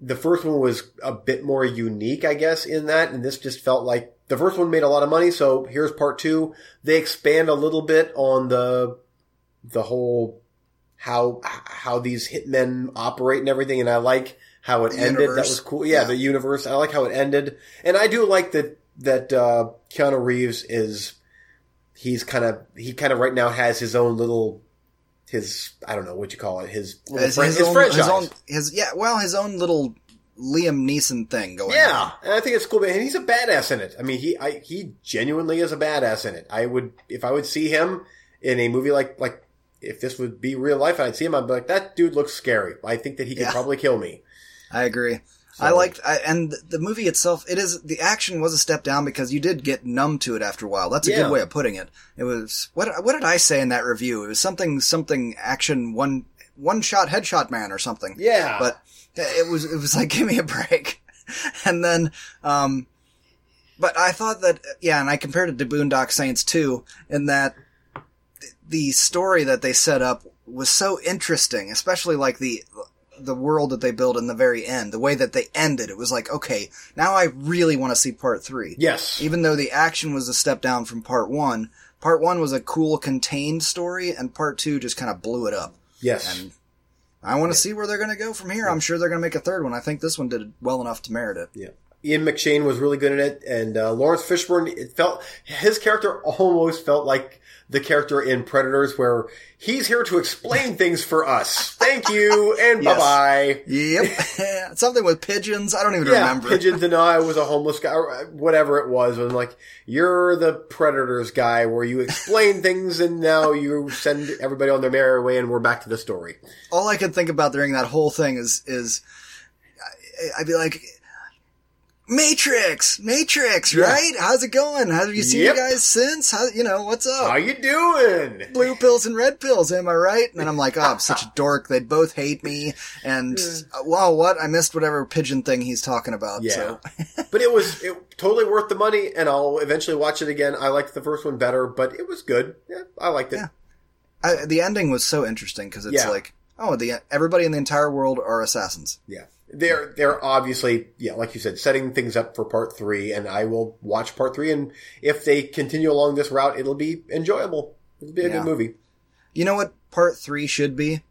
the first one was a bit more unique, I guess, in that, and this just felt like the first one made a lot of money. So here's part two. They expand a little bit on the the whole how how these hitmen operate and everything, and I like how it The ended. That was cool. Yeah, Yeah. the universe. I like how it ended, and I do like that that uh, Keanu Reeves is he's kind of he kind of right now has his own little his I don't know what you call it his little His, fran- his his own, franchise. his own, his yeah, well, his own little Liam Neeson thing going. Yeah, on. and I think it's cool, man. And he's a badass in it. I mean, he I, he genuinely is a badass in it. I would if I would see him in a movie like like if this would be real life, I'd see him. I'd be like, that dude looks scary. I think that he could Yeah. probably kill me. I agree. I liked, I, and the- the movie itself, it is, the action was a step down because you did get numb to it after a while. That's a Yeah. good way of putting it. It was, what, what did I say in that review? It was something, something action, one, one shot headshot man or something. Yeah. But it was, it was like, [laughs] give me a break. [laughs] and then, um, but I thought that, yeah, and I compared it to Boondock Saints too, in that the story that they set up was so interesting, especially like the the world that they built in the very end, the way that they ended. It was like, okay, now I really want to see part three. yes. Even though the action was a step down from part one, part one was a cool contained story, and part two just kind of blew it up. yes. And I want to see where they're going to go from here. I'm sure they're going to make a third one. I think this one did well enough to merit it. Yeah. Ian McShane was really good in it, and uh, Laurence Fishburne. It felt his character almost felt like the character in Predators, where he's here to explain [laughs] things for us. Thank you, and Yes. bye bye. Yep. [laughs] [laughs] Something with pigeons. I don't even Yeah, remember. pigeons and I was a homeless guy, or whatever it was. And like, you're the Predators guy, where you explain things, and now you send everybody on their merry way, and we're back to the story. all I could think about during that whole thing is is I'd be like, Matrix, Matrix, Yeah. right? How's it going? Have you seen Yep. you guys since? How you know what's up? How you doing? Blue pills and red pills, am I right? And then I'm like, oh, I'm such a [laughs] dork. They both hate me. And uh, wow, what? I missed whatever pigeon thing he's talking about. Yeah. So [laughs] but it was it, totally worth the money, and I'll eventually watch it again. I liked the first one better, but it was good. Yeah, I liked it. Yeah. I, the ending was so interesting because it's like, oh, the everybody in the entire world are assassins. Yeah. They're they're obviously yeah, like you said, setting things up for part three, and I will watch part three. And if they continue along this route, it'll be enjoyable. It'll be a Yeah. good movie. You know what part three should be?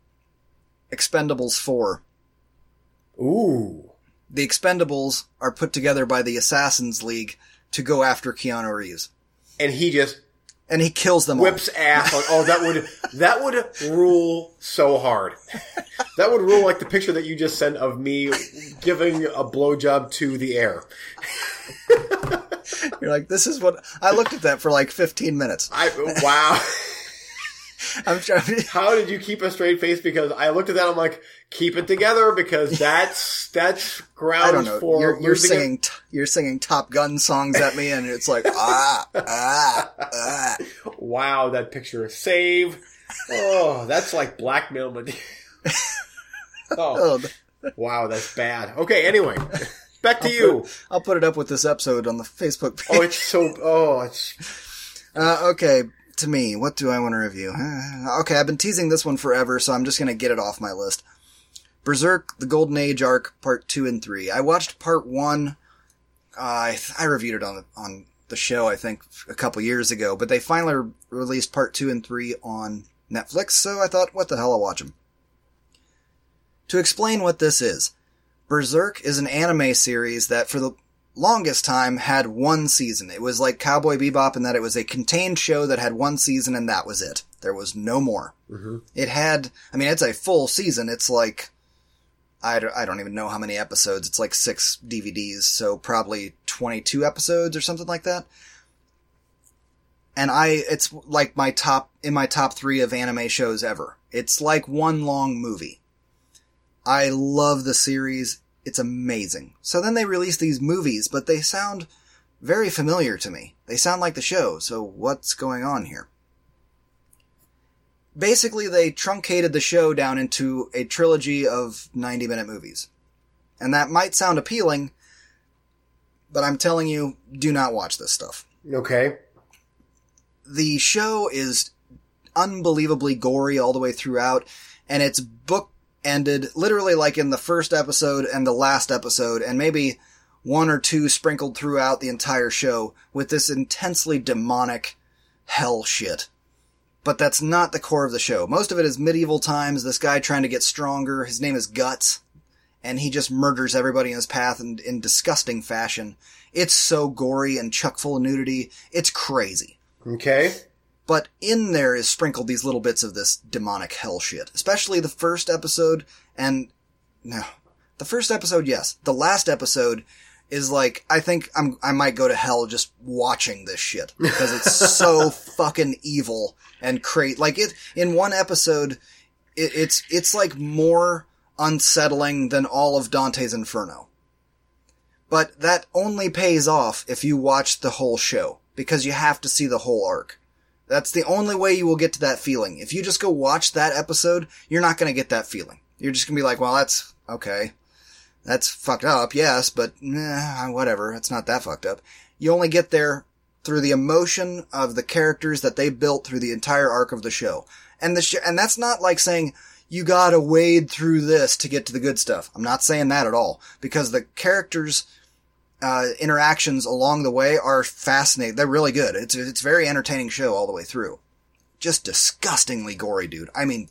Expendables four. Ooh, the Expendables are put together by the Assassins League to go after Keanu Reeves. and he just And he kills them whips ass on. Oh, that would that would rule so hard. That would rule like the picture that you just sent of me giving a blowjob to the air. You're like, this is what I looked at that for like 15 minutes. I wow. I'm trying. [laughs] How did you keep a straight face? Because I looked at that, I'm like, keep it together because that's that's grounds I don't know. for You're, you're singing. T- you're singing Top Gun songs at me, and it's like ah ah ah. Wow, that picture is save. Oh, that's like blackmail material. [laughs] oh, Oh, wow, that's bad. Okay, anyway, back to you. I'll put it up with this episode on the Facebook page. Oh, it's so. Oh, it's Uh, okay, to me, what do I want to review? [sighs] Okay, I've been teasing this one forever, so I'm just gonna get it off my list. Berserk: The Golden Age arc, part two and three. I watched part one. Uh, I I reviewed it on the on the show, I think, a couple years ago, but they finally released part two and three on Netflix, so I thought, what the hell, I'll watch them. To explain what this is, Berserk is an anime series that, for the longest time had one season. It was like Cowboy Bebop in that it was a contained show that had one season and that was it. There was no more. Mhm. It had, I mean, it's a full season. It's like, I don't, I don't even know how many episodes. It's like six DVDs, so probably 22 episodes or something like that. And I, it's like my top, in my top three of anime shows ever. It's like one long movie. I love the series. It's amazing. So then they release these movies, but they sound very familiar to me. They sound like the show, so what's going on here? Basically, they truncated the show down into a trilogy of 90 minute movies. And that might sound appealing, but I'm telling you, do not watch this stuff. okay. The show is unbelievably gory all the way throughout, and it's book ended literally like in the first episode and the last episode, and maybe one or two sprinkled throughout the entire show with this intensely demonic hell shit. But that's not the core of the show. Most of it is medieval times, this guy trying to get stronger. His name is Guts, and he just murders everybody in his path in, in disgusting fashion. It's so gory and chuck full of nudity. It's crazy. Okay. But in there is sprinkled these little bits of this demonic hell shit. Especially the first episode, and no. The first episode, yes. The last episode is like, I think I'm, I might go to hell just watching this shit. [laughs] Because it's so fucking evil and crazy. Like it, in one episode, it, it's, it's like more unsettling than all of Dante's Inferno. But that only pays off if you watch the whole show because you have to see the whole arc. That's the only way you will get to that feeling. If you just go watch that episode, you're not going to get that feeling. You're just going to be like, well, that's okay. That's fucked up, yes, but nah, whatever. It's not that fucked up. You only get there through the emotion of the characters that they built through the entire arc of the show. And the sh- and that's not like saying you gotta wade through this to get to the good stuff. I'm not saying that at all because the characters uh, interactions along the way are fascinating. They're really good. It's it's a very entertaining show all the way through. Just disgustingly gory, dude. I mean,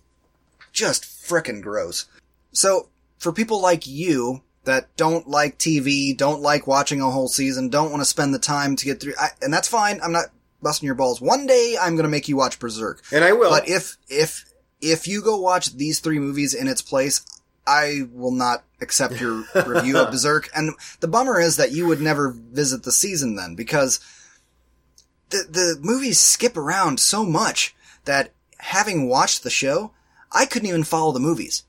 just frickin' gross. So for people like you that don't like TV, don't like watching a whole season, don't want to spend the time to get through, I, and that's fine. I'm not busting your balls. One day I'm going to make you watch Berserk. And I will. But if, if, if you go watch these three movies in its place, I will not accept your review of [laughs] Berserk. And the bummer is that you would never visit the season then because the, the movies skip around so much that having watched the show, I couldn't even follow the movies.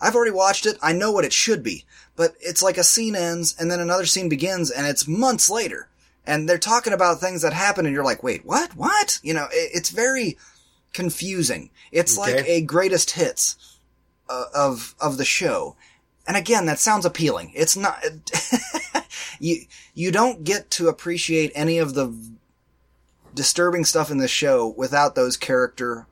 I've already watched it. I know what it should be, but it's like a scene ends and then another scene begins and it's months later and they're talking about things that happen and you're like, wait, what? What? You know, it, it's very confusing. It's Okay. like a greatest hits uh, of, of the show. And again, that sounds appealing. It's not, [laughs] you, you don't get to appreciate any of the disturbing stuff in the show without those character,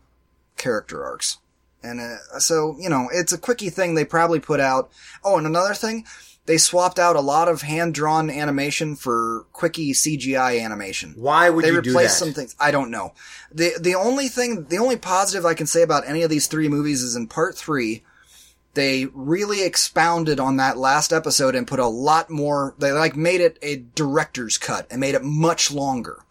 character arcs. And uh, so, you know, it's a quickie thing they probably put out. Oh, and another thing, they swapped out a lot of hand-drawn animation for quickie CGI animation. Why would They you do that? some things. I don't know. The the only thing, the only positive I can say about any of these three movies is in part three, they really expounded on that last episode and put a lot more. They like made it a director's cut and made it much longer.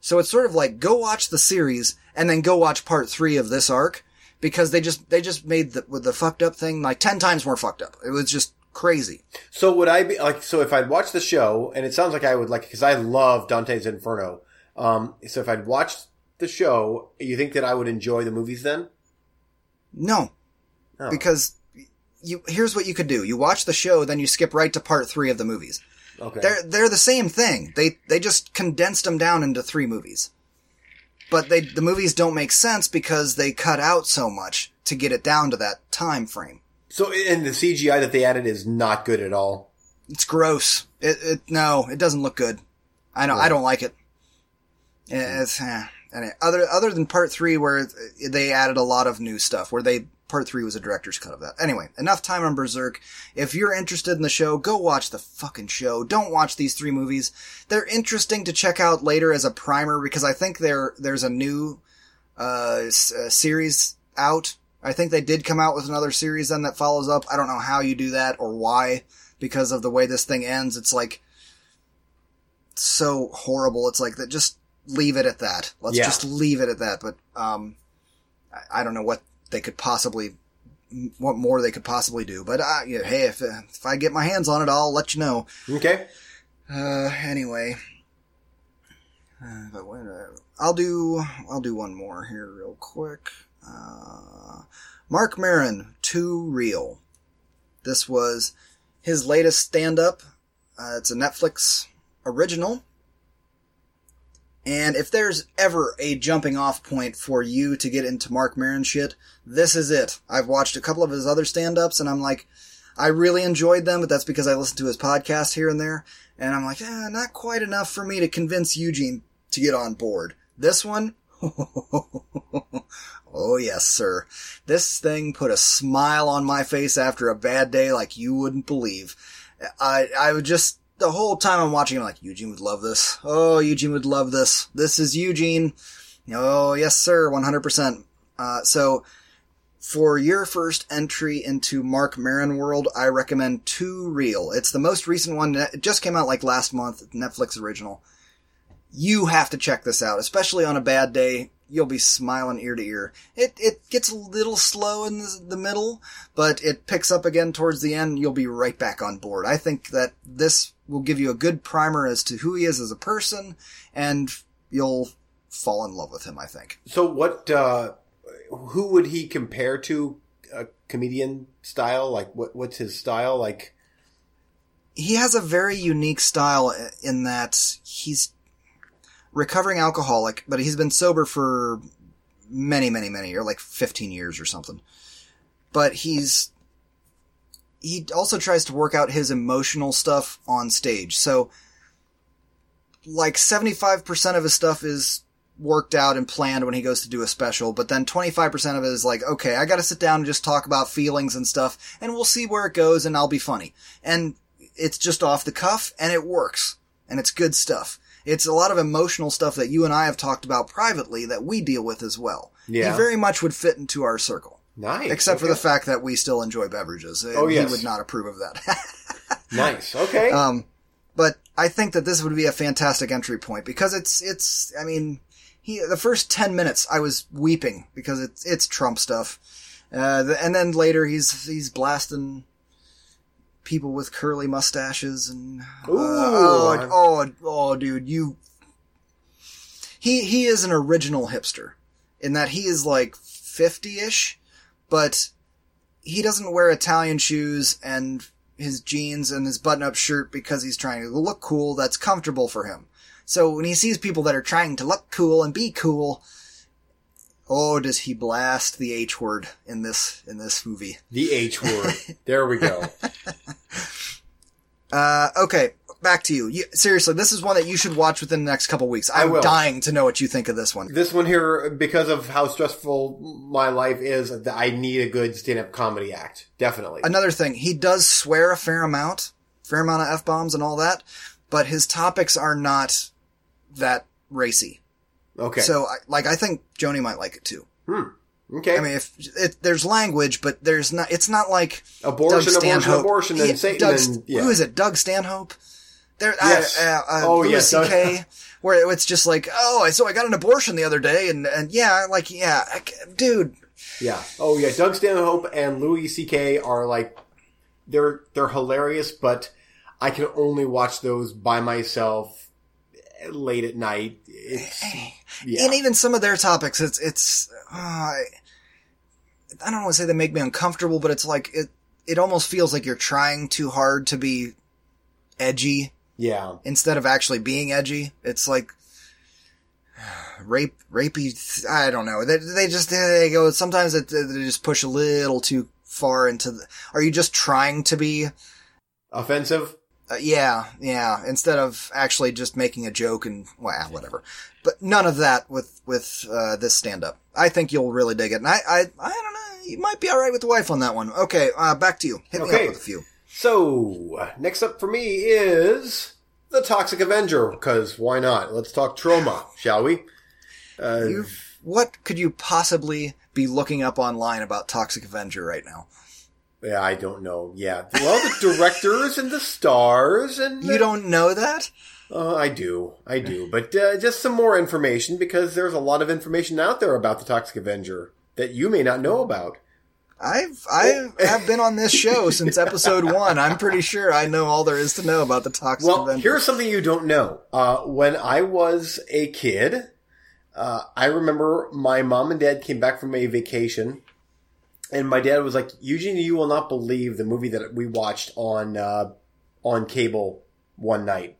So it's sort of like go watch the series and then go watch part three of this arc because they just they just made the with the fucked up thing like ten times more fucked up. It was just crazy. So would I be like? So if I'd watch the show, and it sounds like I would like because I love Dante's Inferno. Um, so if I'd watched the show, you think that I would enjoy the movies then? No, Oh. because you here's what you could do: you watch the show, then you skip right to part three of the movies. Okay. They're they're the same thing. They they just condensed them down into three movies. But they the movies don't make sense because they cut out so much to get it down to that time frame. So and the CGI that they added is not good at all. It's gross. It, it no, it doesn't look good. I know I don't like it. It's eh. and other other than part three where they added a lot of new stuff where they part three was a director's cut of that. Anyway, enough time on Berserk. If you're interested in the show, go watch the fucking show. Don't watch these three movies. They're interesting to check out later as a primer because I think there there's a new uh, s- uh, series out. I think they did come out with another series then that follows up. I don't know how you do that or why because of the way this thing ends. It's like so horrible. It's like that. Just leave it at that. Let's Yeah. just leave it at that. But um, I, I don't know what they could possibly, what more they could possibly do. But uh, yeah, hey, if if I get my hands on it, I'll let you know. Okay. Uh, anyway, uh, but uh, I'll do I'll do one more here real quick. Uh, Marc Maron, Too Real. This was his latest stand-up. Uh, it's a Netflix original. And if there's ever a jumping off point for you to get into Marc Maron shit, this is it. I've watched a couple of his other stand-ups and I'm like, I really enjoyed them, but that's because I listened to his podcast here and there. And I'm like, eh, not quite enough for me to convince Eugene to get on board. This one, [laughs] oh yes, sir. This thing put a smile on my face after a bad day like you wouldn't believe. I, I would just, the whole time I'm watching, I'm like, Eugene would love this. Oh, Eugene would love this. This is Eugene. Oh, yes, sir, 100%. Uh, so, for your first entry into Marc Maron world, I recommend Too Real. It's the most recent one. It just came out like last month, Netflix original. You have to check this out, especially on a bad day. You'll be smiling ear to ear. It it gets a little slow in the, the middle, but it picks up again towards the end. You'll be right back on board. I think that this will give you a good primer as to who he is as a person, and you'll fall in love with him. I think. So what? Uh, who would he compare to a comedian style? Like what? What's his style? Like he has a very unique style in that he's recovering alcoholic, but he's been sober for many, many, many years, like 15 years or something. But he's, he also tries to work out his emotional stuff on stage. So, like 75% of his stuff is worked out and planned when he goes to do a special, but then 25% of it is like, okay, I gotta sit down and just talk about feelings and stuff, and we'll see where it goes and I'll be funny. And it's just off the cuff and it works. And it's good stuff. It's a lot of emotional stuff that you and I have talked about privately that we deal with as well. Yeah. He very much would fit into our circle. Nice. Except for the fact that we still enjoy beverages. Oh, yes. He would not approve of that. [laughs] Nice. Okay. Um, but I think that this would be a fantastic entry point because it's, it's, I mean, he, the first 10 minutes I was weeping because it's, it's Trump stuff. Uh, the, and then later he's, he's blasting people with curly mustaches and, uh, oh, oh, oh, dude, you, he, he is an original hipster in that he is like 50-ish, but he doesn't wear Italian shoes and his jeans and his button-up shirt because he's trying to look cool. That's comfortable for him. So when he sees people that are trying to look cool and be cool, oh, does he blast the H word in this in this movie? the H word. there we go. [laughs] Uh, okay, back to you. you. Seriously, this is one that you should watch within the next couple weeks. I'm dying to know what you think of this one. This one here, because of how stressful my life is, that I need a good stand-up comedy act. Definitely. Another thing, he does swear a fair amount, fair amount of f bombs and all that, but his topics are not that racy. Okay. So, I- like, I think Joni might like it too. okay. I mean, if it, there's language, but there's not. It's not like abortion, Doug abortion, Stanhope. abortion, and Yeah, Satan. Doug, and, yeah. Who is it? Doug Stanhope. There, Yes. uh, uh, Oh, Louis yes, C.K. Where it's just like, oh, so I got an abortion the other day, and and yeah, like yeah, I dude, Yeah. Oh yeah. Doug Stanhope and Louis C.K. are like they're they're hilarious, but I can only watch those by myself late at night. It's yeah. and even some of their topics, it's it's. Uh, I I don't want to say they make me uncomfortable, but it's like it. It almost feels like you're trying too hard to be edgy yeah. instead of actually being edgy. It's like [sighs] rape, rapey. I don't know. They, they just they go. Sometimes it, they just push a little too far into. The, are you just trying to be? Offensive. Uh, yeah, yeah. Instead of actually just making a joke and well, whatever. But none of that with with uh, this stand up. I think you'll really dig it. And I I I don't know. You might be all right with the wife on that one. Okay, uh, back to you. Hit me up with a few. So next up for me is the Toxic Avenger. Because why not? Let's talk Troma, [sighs] shall we? Uh, what could you possibly be looking up online about Toxic Avenger right now? Yeah, I don't know. Yeah. Well, the directors and the stars and You don't know that? Uh, I do, I do, but uh, just some more information because there's a lot of information out there about the Toxic Avenger that you may not know about. I've I have been on this show since episode one. I'm pretty sure I know all there is to know about the Toxic Well, Avenger. here's something you don't know. Uh, when I was a kid, uh, I remember my mom and dad came back from a vacation, and my dad was like, "Eugene, you will not believe the movie that we watched on uh, on cable one night."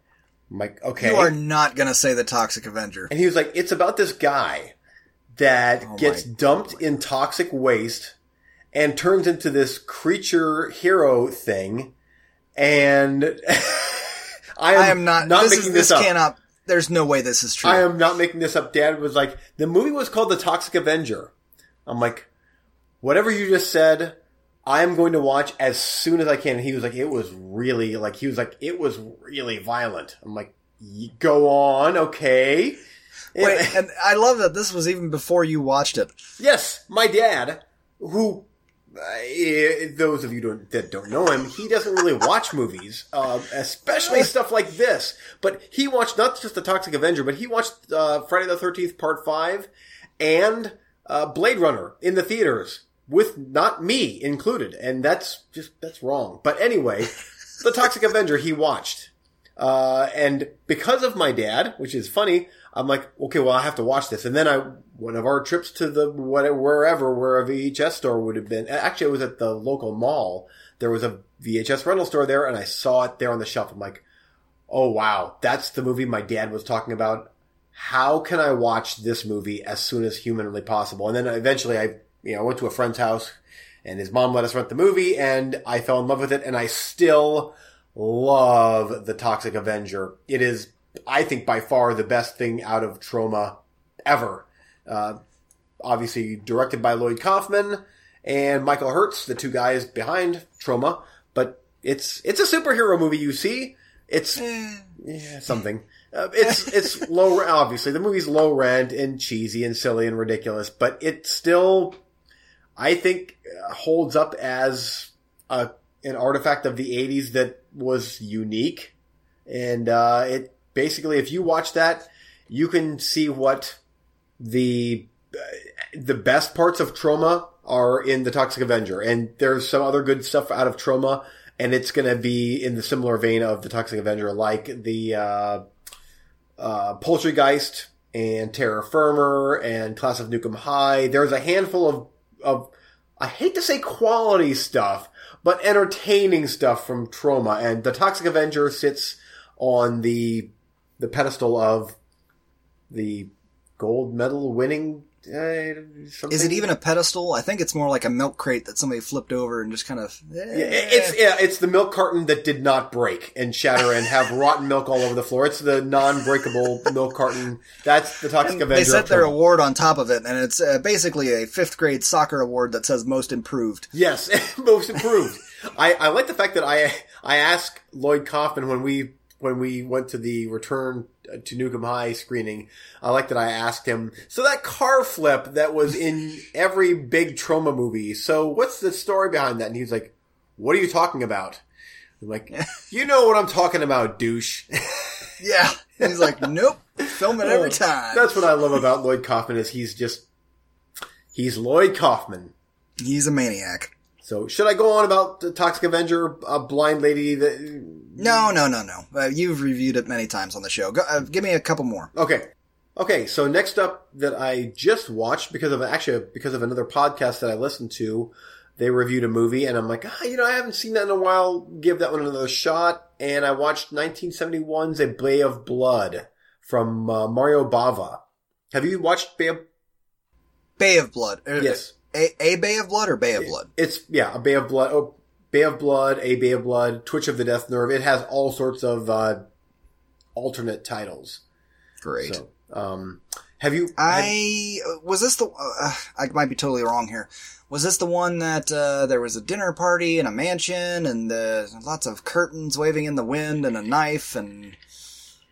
I'm like, "Okay." You are not gonna say the Toxic Avenger. And he was like, it's about this guy that Oh gets dumped in toxic waste and turns into this creature hero thing. And [laughs] I am, I am not. not this making is, this, this up. cannot. There's no way this is true. I am not making this up. Dad was like, the movie was called The Toxic Avenger. I'm like, whatever you just said, I am going to watch as soon as I can. And he was like, it was really like, he was like, it was really violent. I'm like, "Y- go on. Okay. Wait, and I love that this was even before you watched it. Yes, my dad, who, uh, those of you don't, that don't know him, he doesn't really watch movies, uh, especially [laughs] stuff like this. But he watched not just the Toxic Avenger, but he watched uh, Friday the Thirteenth Part Five and uh, Blade Runner in the theaters with not me included, and that's just that's wrong. But anyway, [laughs] the Toxic Avenger he watched. Uh, and because of my dad, which is funny, I'm like, okay, well, I have to watch this. And then I, one of our trips to the, whatever, wherever, where a VHS store would have been, actually it was at the local mall. There was a VHS rental store there and I saw it there on the shelf. I'm like, oh wow, that's the movie my dad was talking about. How can I watch this movie as soon as humanly possible? And then eventually I, you know, went to a friend's house and his mom let us rent the movie and I fell in love with it and I still love The Toxic Avenger. It is, I think, by far the best thing out of Troma ever. Uh, obviously directed by Lloyd Kaufman and Michael Herz, the two guys behind Troma, but it's, it's a superhero movie you see. It's, yeah, something. Uh, it's, [laughs] it's low, obviously the movie's low rent and cheesy and silly and ridiculous, but it still, I think, holds up as a, an artifact of the 80s that was unique. And, uh, it basically, if you watch that, you can see what the, the best parts of Troma are in the Toxic Avenger. And there's some other good stuff out of Troma, And it's going to be in the similar vein of the Toxic Avenger, like the, uh, uh, Poultrygeist and Terror Firmer and Class of Nukem High. There's a handful of, of, I hate to say quality stuff, but entertaining stuff from Troma. And the Toxic Avenger sits on the the pedestal of the gold medal winning. Uh, Is it even a pedestal? I think it's more like a milk crate that somebody flipped over and just kind of. Eh. Yeah, it's yeah, it's the milk carton that did not break and shatter and have [laughs] rotten milk all over the floor. It's the non-breakable milk carton. That's the Toxic Avenger. They set their award on top of it, and it's uh, basically a fifth grade soccer award that says most improved. Yes, [laughs] most improved. I, I like the fact that I I asked Lloyd Kaufman when we when we went to the return to Nukem High screening. I like that I asked him. So that car flip that was in every big Troma movie. So what's the story behind that? And he's like, "What are you talking about?" I'm like, [laughs] "You know what I'm talking about, douche." [laughs] yeah. He's like, "Nope, film it every oh, time." That's what I love about Lloyd Kaufman is he's just he's Lloyd Kaufman. He's a maniac. So should I go on about the Toxic Avenger, a blind lady that? No, no, no, no. Uh, you've reviewed it many times on the show. Go, uh, give me a couple more. Okay. Okay, so next up that I just watched because of actually because of another podcast that I listened to, they reviewed a movie and I'm like, ah, you know, I haven't seen that in a while. Give that one another shot. And I watched 1971's A Bay of Blood from uh, Mario Bava. Have you watched Bay of Bay of Blood? Uh, Yes. A, a Bay of Blood or Bay of Blood? It's yeah, a Bay of Blood. Oh, Bay of Blood, a Bay of Blood, Twitch of the Death Nerve. It has all sorts of uh, alternate titles. Great. So, um, have you? I was this the uh, I might be totally wrong here. Was this the one that uh, there was a dinner party in a mansion and uh, lots of curtains waving in the wind and a knife and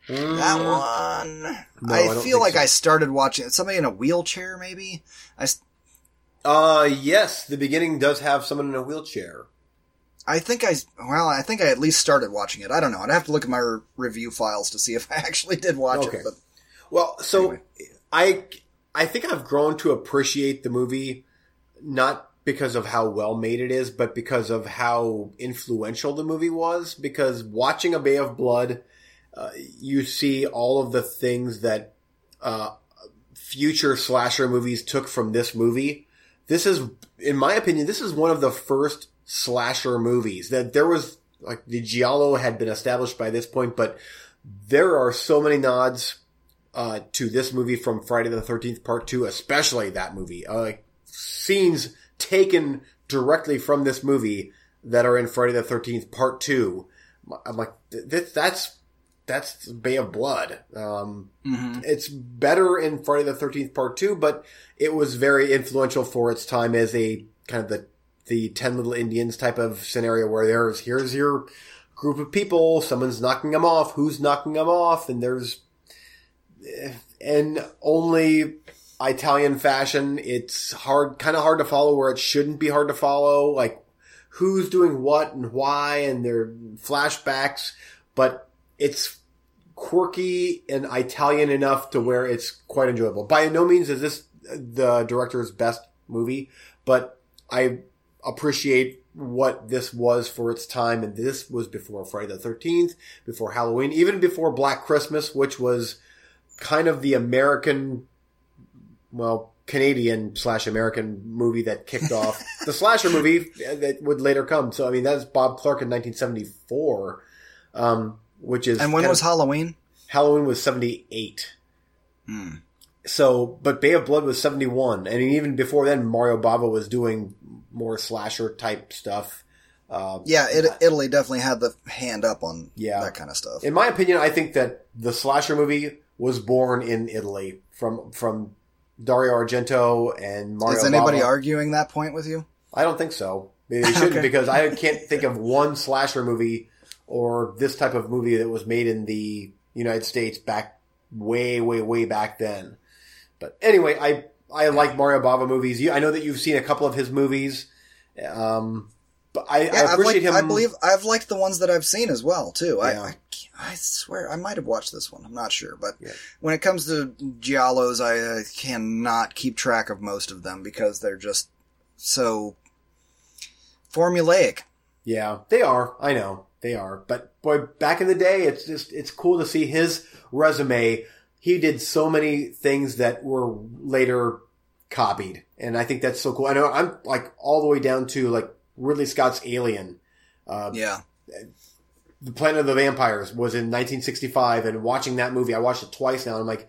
Mm, that one? No, I, I feel like so. I started watching. Somebody in a wheelchair, maybe. I, s- Uh, yes, the beginning does have someone in a wheelchair. I think I well, I think I at least started watching it. I don't know. I'd have to look at my re- review files to see if [laughs] I actually did watch Okay. it. But Well, so Anyway. I I think I've grown to appreciate the movie not because of how well made it is, but because of how influential the movie was. Because watching A Bay of Blood, uh, you see all of the things that uh, future slasher movies took from this movie. This is, in my opinion, this is one of the first slasher movies that there was like the giallo had been established by this point, but there are so many nods uh, to this movie from Friday the Thirteenth Part Two, especially that movie. Uh, like scenes taken directly from this movie that are in Friday the Thirteenth Part Two. I'm like, th- th- that's that's Bay of Blood. Um, It's better in Friday the Thirteenth Part Two, but it was very influential for its time as a kind of the the Ten Little Indians type of scenario where there's here's your group of people, someone's knocking them off, who's knocking them off, and there's in only Italian fashion, it's hard, kind of hard to follow where it shouldn't be hard to follow, like who's doing what and why, and their flashbacks, but it's quirky and Italian enough to where it's quite enjoyable. By no means is this the director's best movie, but I appreciate what this was for its time, and this was before Friday the Thirteenth, before Halloween, even before Black Christmas, which was kind of the American, well, Canadian slash American movie that kicked [laughs] off the slasher movie that would later come. So I mean, that's Bob Clark in 1974, um, which is And when was of- Halloween? Halloween was 78. So, but Bay of Blood was 71. And even before then, Mario Bava was doing more slasher type stuff. Uh, Yeah, it, Italy definitely had the hand up on Yeah. that kind of stuff. in my opinion, I think that the slasher movie was born in Italy from, from Dario Argento and Mario Is anybody Bava. arguing that point with you? I don't think so. Maybe they [laughs] shouldn't Okay. because I [laughs] can't think of one slasher movie or this type of movie that was made in the United States back way, way, way back then. But anyway, I I like Mario Bava movies. You, I know that you've seen a couple of his movies, um, but I, I Yeah, I've appreciate liked, him. I believe I've liked the ones that I've seen as well too. Yeah. I, I I swear I might have watched this one. I'm not sure, but Yeah. when it comes to giallos, I uh, cannot keep track of most of them because they're just so formulaic. Yeah, they are. I know they are. But boy, back in the day, it's just it's cool to see his resume. He did so many things that were later copied, and I think that's so cool. I know I'm like all the way down to like Ridley Scott's Alien. Uh, Yeah, the Planet of the Vampires was in 1965, and watching that movie, I watched it twice now. And I'm like,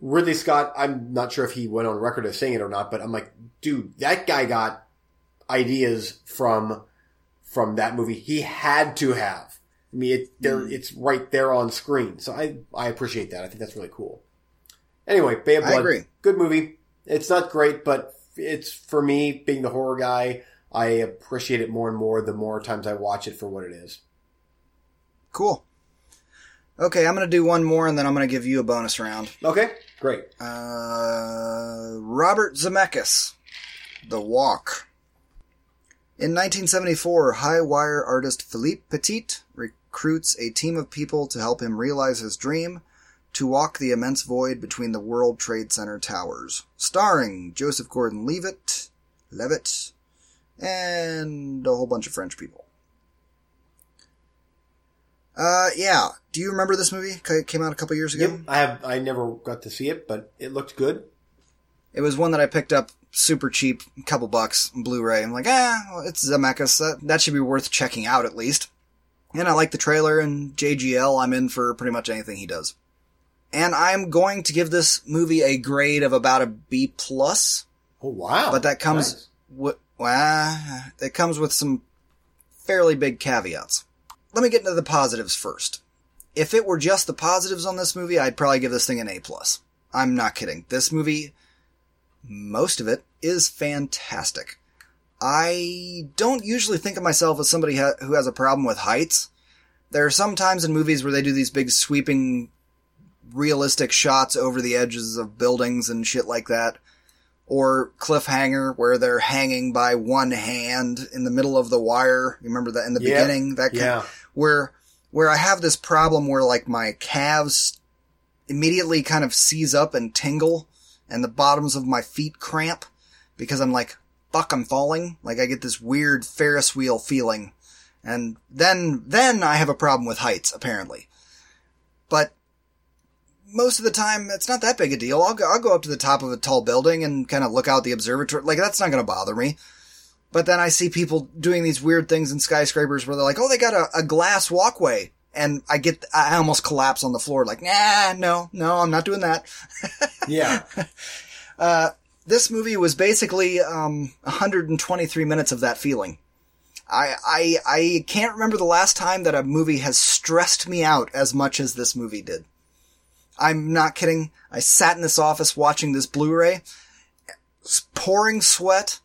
Ridley Scott. I'm not sure if he went on record as saying it or not, but I'm like, dude, that guy got ideas from from that movie. He had to have. I mean, it, there, it's right there on screen. So I I appreciate that. I think that's really cool. Anyway, Bay of I Blood, agree. good movie. It's not great, but it's for me being the horror guy. I appreciate it more and more the more times I watch it for what it is. cool. Okay, I'm gonna do one more, and then I'm gonna give you a bonus round. Okay, great. Uh, Robert Zemeckis, The Walk. In 1974, high wire artist Philippe Petit recruits a team of people to help him realize his dream to walk the immense void between the World Trade Center towers. Starring Joseph Gordon Levitt, Levitt, and a whole bunch of French people. Uh, yeah. Do you remember this movie? Ca- Came out a couple years ago. Yep, I have. I never got to see it, but it looked good. It was one that I picked up super cheap, a couple bucks Blu-ray. I'm like, ah, well, it's Zemeckis. That, that should be worth checking out at least. And I like the trailer and JGL. I'm in for pretty much anything he does. And I'm going to give this movie a grade of about a B plus, Oh wow! but that comes Nice. with, well, it comes with some fairly big caveats. Let me get into the positives first. If it were just the positives on this movie, I'd probably give this thing an A plus. I'm not kidding. This movie most of it is fantastic. I don't usually think of myself as somebody ha- who has a problem with heights. There are some times in movies where they do these big sweeping, realistic shots over the edges of buildings and shit like that. Or cliffhanger where they're hanging by one hand in the middle of the wire. You remember that in the Yeah. beginning? That kind Yeah. where where I have this problem where like my calves immediately kind of seize up and tingle and the bottoms of my feet cramp because I'm like, fuck, I'm falling. Like I get this weird Ferris wheel feeling. And then, then I have a problem with heights, apparently. But most of the time, it's not that big a deal. I'll go, I'll go up to the top of a tall building and kind of look out the observatory. Like that's not going to bother me. But then I see people doing these weird things in skyscrapers where they're like, oh, they got a, a glass walkway. And I get, I almost collapse on the floor like, nah, no, no, I'm not doing that. [laughs] Yeah. Uh, this movie was basically um, 123 minutes of that feeling. I, I I can't remember the last time that a movie has stressed me out as much as this movie did. I'm not kidding. I sat in this office watching this Blu-ray, pouring sweat,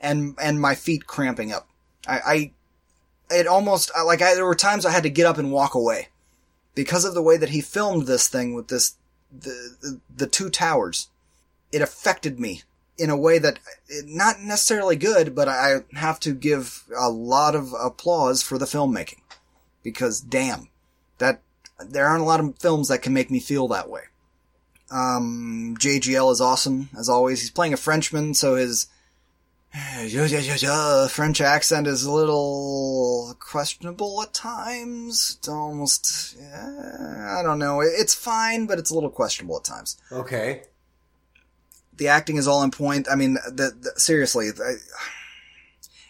and and my feet cramping up. I, I it almost like I, there were times I had to get up and walk away because of the way that he filmed this thing with this the the, the two towers it affected me in a way that not necessarily good, but I have to give a lot of applause for the filmmaking because damn, that there aren't a lot of films that can make me feel that way. Um, JGL is awesome as always. He's playing a Frenchman, so his. [sighs] French accent is a little questionable at times. It's almost, yeah, I don't know. It's fine, but it's a little questionable at times. Okay. The acting is all in point. I mean, the, the seriously, I,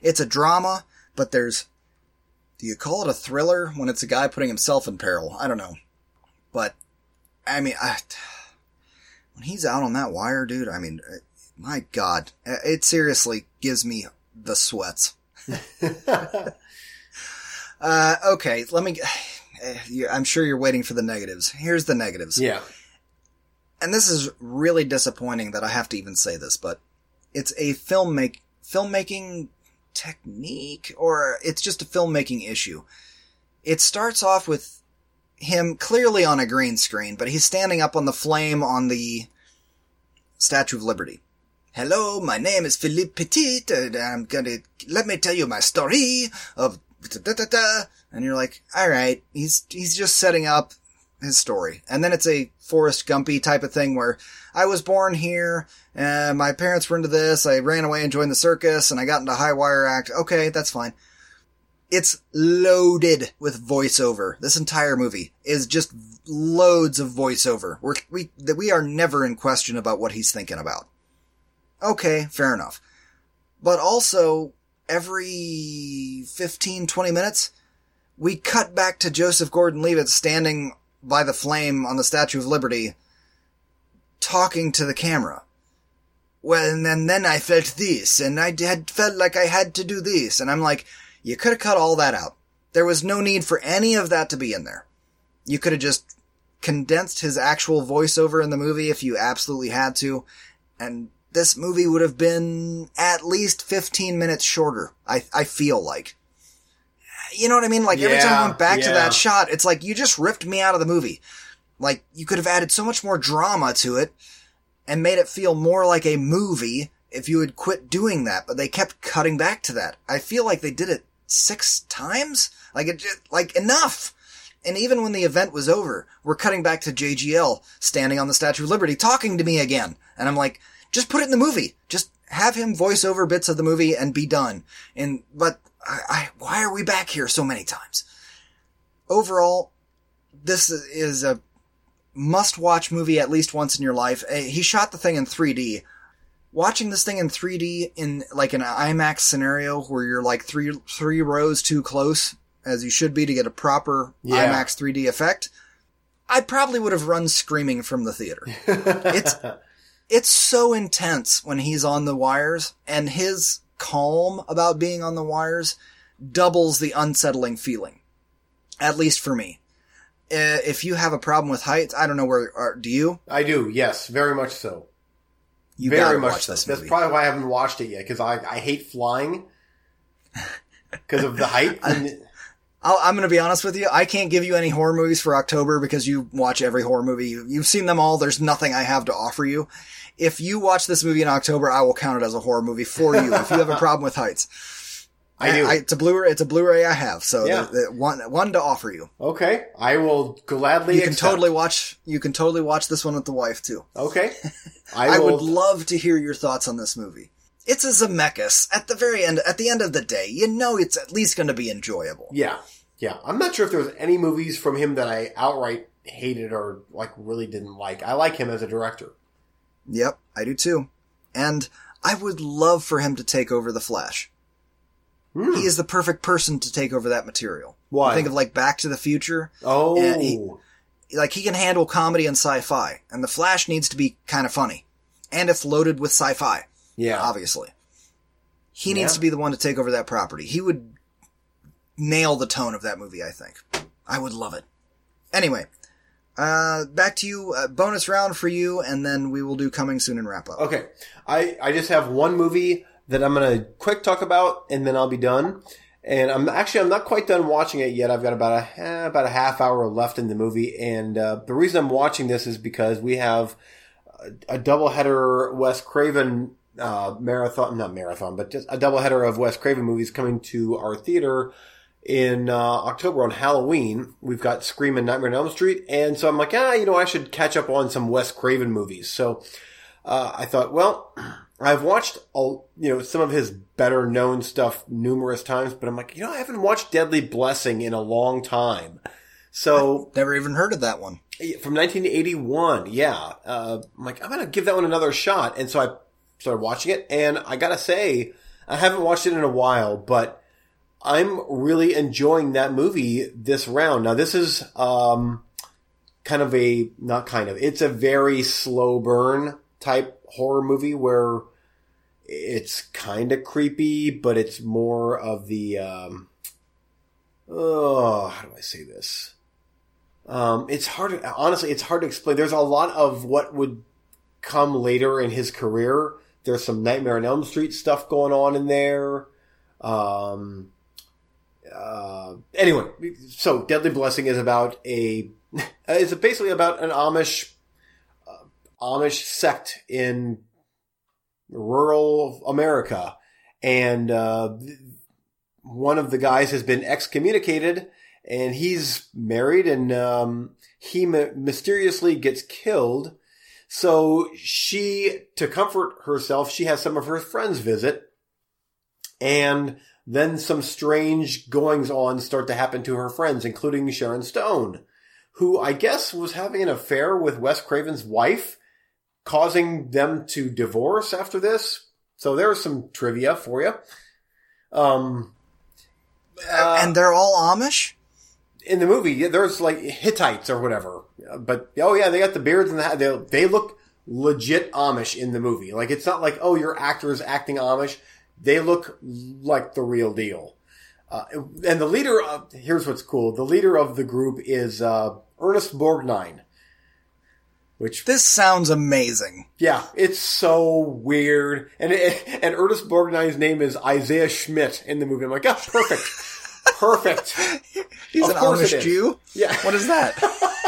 it's a drama, but there's, do you call it a thriller when it's a guy putting himself in peril? I don't know. But, I mean, I, when he's out on that wire, dude, I mean, my God, it seriously gives me the sweats. [laughs] uh, okay, let me. [sighs] I'm sure you're waiting for the negatives. Here's the negatives. Yeah. And this is really disappointing that I have to even say this, but it's a film make filmmaking technique, or it's just a filmmaking issue. It starts off with him clearly on a green screen, but he's standing up on the flame on the Statue of Liberty. Hello, my name is Philippe Petit, and I'm gonna, let me tell you my story of da da da. And you're like, alright, he's, he's just setting up his story. And then it's a Forrest Gumpy type of thing where I was born here, and my parents were into this, I ran away and joined the circus, and I got into high wire act. Okay, that's fine. It's loaded with voiceover. This entire movie is just loads of voiceover. We're, we, we are never in question about what he's thinking about. Okay, fair enough. But also, every 15, 20 minutes, we cut back to Joseph Gordon-Levitt standing by the flame on the Statue of Liberty, talking to the camera. Well, and then, then I felt this, and I had felt like I had to do this, and I'm like, you could have cut all that out. There was no need for any of that to be in there. You could have just condensed his actual voiceover in the movie if you absolutely had to, and this movie would have been at least 15 minutes shorter. I, I feel like. You know what I mean? Like every time I went back yeah. to that shot, it's like you just ripped me out of the movie. Like you could have added so much more drama to it and made it feel more like a movie if you had quit doing that, but they kept cutting back to that. I feel like they did it six times. Like it just, like enough. And even when the event was over, we're cutting back to JGL standing on the Statue of Liberty talking to me again. And I'm like, just put it in the movie. Just have him voice over bits of the movie and be done. And, but I, I why are we back here so many times? Overall, this is a must watch movie at least once in your life. Eh, he shot the thing in 3D. Watching this thing in 3D in like an IMAX scenario where you're like three, three rows too close as you should be to get a proper Yeah. IMAX 3D effect. I probably would have run screaming from the theater. [laughs] It's it's so intense when he's on the wires and his calm about being on the wires doubles the unsettling feeling. At least for me. Uh, If you have a problem with heights, I don't know where, are, do you? I do, yes, very much so. You very much so. That's probably why I haven't watched it yet, because I, I hate flying. [laughs] Because of the height. I'm gonna be honest with you. I can't give you any horror movies for October because you watch every horror movie. You've seen them all. There's nothing I have to offer you. If you watch this movie in October, I will count it as a horror movie for you. if you have a [laughs] problem with heights, I do. it's a Blu-ray. It's a Blu-ray I have. So Yeah. the, the one one to offer you. okay, I will gladly You can accept. totally watch. You can totally watch this one with the wife too. Okay. [laughs] I, I, will, would love to hear your thoughts on this movie. It's a Zemeckis. At the very end, at the end of the day, you know it's at least going to be enjoyable. Yeah. Yeah. I'm not sure if there was any movies from him that I outright hated or like really didn't like. I like him as a director. Yep, I do too. And I would love for him to take over the Flash. Hmm. He is the perfect person to take over that material. Why? Think of like Back to the Future. Oh. He- Like he can handle comedy and sci-fi, and the Flash needs to be kind of funny, and it's loaded with sci-fi. yeah. obviously. He Yeah. needs to be the one to take over that property. He would nail the tone of that movie, I think. I would love it. Anyway, uh, back to you. Uh, bonus round for you, and then we will do coming soon and wrap up. Okay. I, I just have one movie that I'm going to quick talk about and then I'll be done. And I'm actually, I'm not quite done watching it yet. I've got about a, eh, about a half hour left in the movie. And, uh, the reason I'm watching this is because we have a, a double header Wes Craven, uh, marathon, not marathon, but just a double header of Wes Craven movies coming to our theater in uh, October on Halloween. We've got Scream and Nightmare on Elm Street, and so I'm like, ah, you know, I should catch up on some Wes Craven movies. So uh, I thought, well, [clears throat] I've watched all, you know, some of his better known stuff numerous times, but I'm like, you know, I haven't watched Deadly Blessing in a long time. So Never even heard of that one. from 1981, yeah. Uh, I'm like, I'm gonna give that one another shot, and so I started watching it, and I gotta say, I haven't watched it in a while, but I'm really enjoying that movie this round. Now, this is um, kind of a not kind of, it's a very slow burn type horror movie where it's kind of creepy, but it's more of the um, oh, how do I say this? Um, it's hard. Honestly, it's hard to explain. There's a lot of what would come later in his career. There's some Nightmare on Elm Street stuff going on in there. Um, uh, anyway, so Deadly Blessing is about a [laughs] is basically about an Amish uh, Amish sect in rural America, and uh, one of the guys has been excommunicated and he's married and um, he my- mysteriously gets killed. So she, to comfort herself, she has some of her friends visit and then some strange goings on start to happen to her friends, including Sharon Stone, who I guess was having an affair with Wes Craven's wife, causing them to divorce after this. So there's some trivia for you. Um, uh, and they're all Amish? in the movie, there's like Hittites or whatever. But oh yeah, they got the beards and the. They they look legit Amish in the movie. Like it's not like oh your actor is acting Amish. They look like the real deal. Uh, and the leader of here's what's cool. The leader of the group is uh, Ernest Borgnine. Which This sounds amazing. yeah, it's so weird. And it, and Ernest Borgnine's name is Isaiah Schmidt in the movie. I'm like, oh, perfect, [laughs] perfect. He's Of an Amish. Jew? Yeah. What is that? [laughs]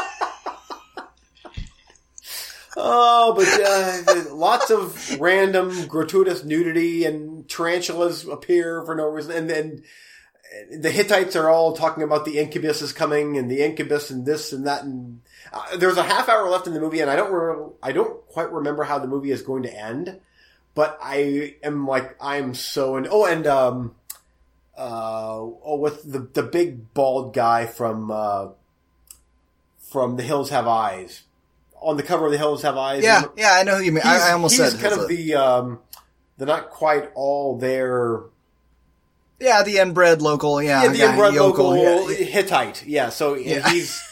Oh, but uh, lots of random gratuitous nudity and tarantulas appear for no reason, and then the Hittites are all talking about the incubus is coming and the incubus and this and that. And uh, there's a half hour left in the movie, and I don't re- I don't quite remember how the movie is going to end, but I am like I'm so in. Oh, and um, uh, oh, with the the big bald guy from uh, from The Hills Have Eyes. On the cover of The Hills Have Eyes. yeah, yeah, I know who you mean. I, I almost he's said kind of a- the um, the not quite all there. yeah, the inbred local. Yeah, Yeah, the yeah, inbred yokel, local yeah. Hittite. Yeah, so [laughs] Yeah. he's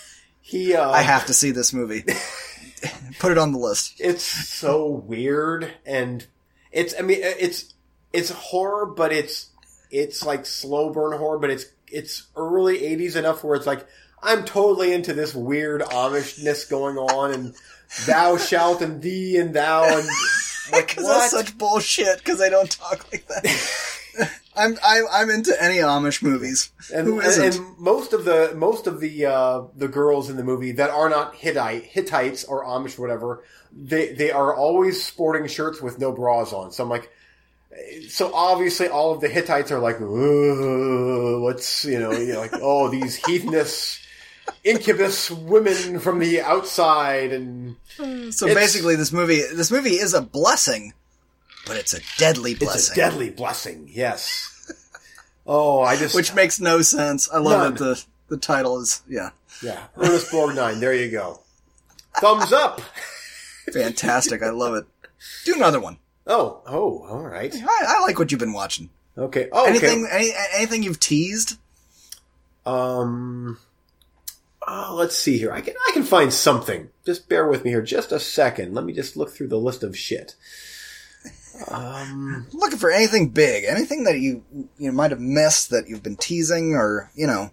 he. Uh, I have to see this movie. [laughs] Put it on the list. It's so weird, and it's. I mean, it's it's horror, but it's it's like slow burn horror, but it's it's early '80s enough where it's like I'm totally into this weird Amishness going on, and thou shalt and thee and thou and [laughs] like Because what? that's such bullshit. Because they don't talk like that. [laughs] I'm I, I'm into any Amish movies. and, Who isn't? and most of the most of the uh, the girls in the movie that are not Hittite Hittites or Amish or whatever, they they are always sporting shirts with no bras on. So I'm like, so obviously all of the Hittites are like, what's you know, you know, like oh these heathenish incubus women from the outside and so basically, this movie this movie is a blessing, but it's a deadly blessing it's a deadly blessing. Yes. Oh, I just which makes no sense. I love None. that the the title is yeah yeah, Ernest Borgnine. There you go. Thumbs up. fantastic. I love it. Do another one. Oh, oh, all right. I, I like what you've been watching. Okay. Oh, Anything okay. any, anything you've teased? Um, oh, let's see here. I can I can find something. Just bear with me here, just a second. Let me just look through the list of shit. Um, looking for anything big, anything that you you might have missed that you've been teasing, or you know,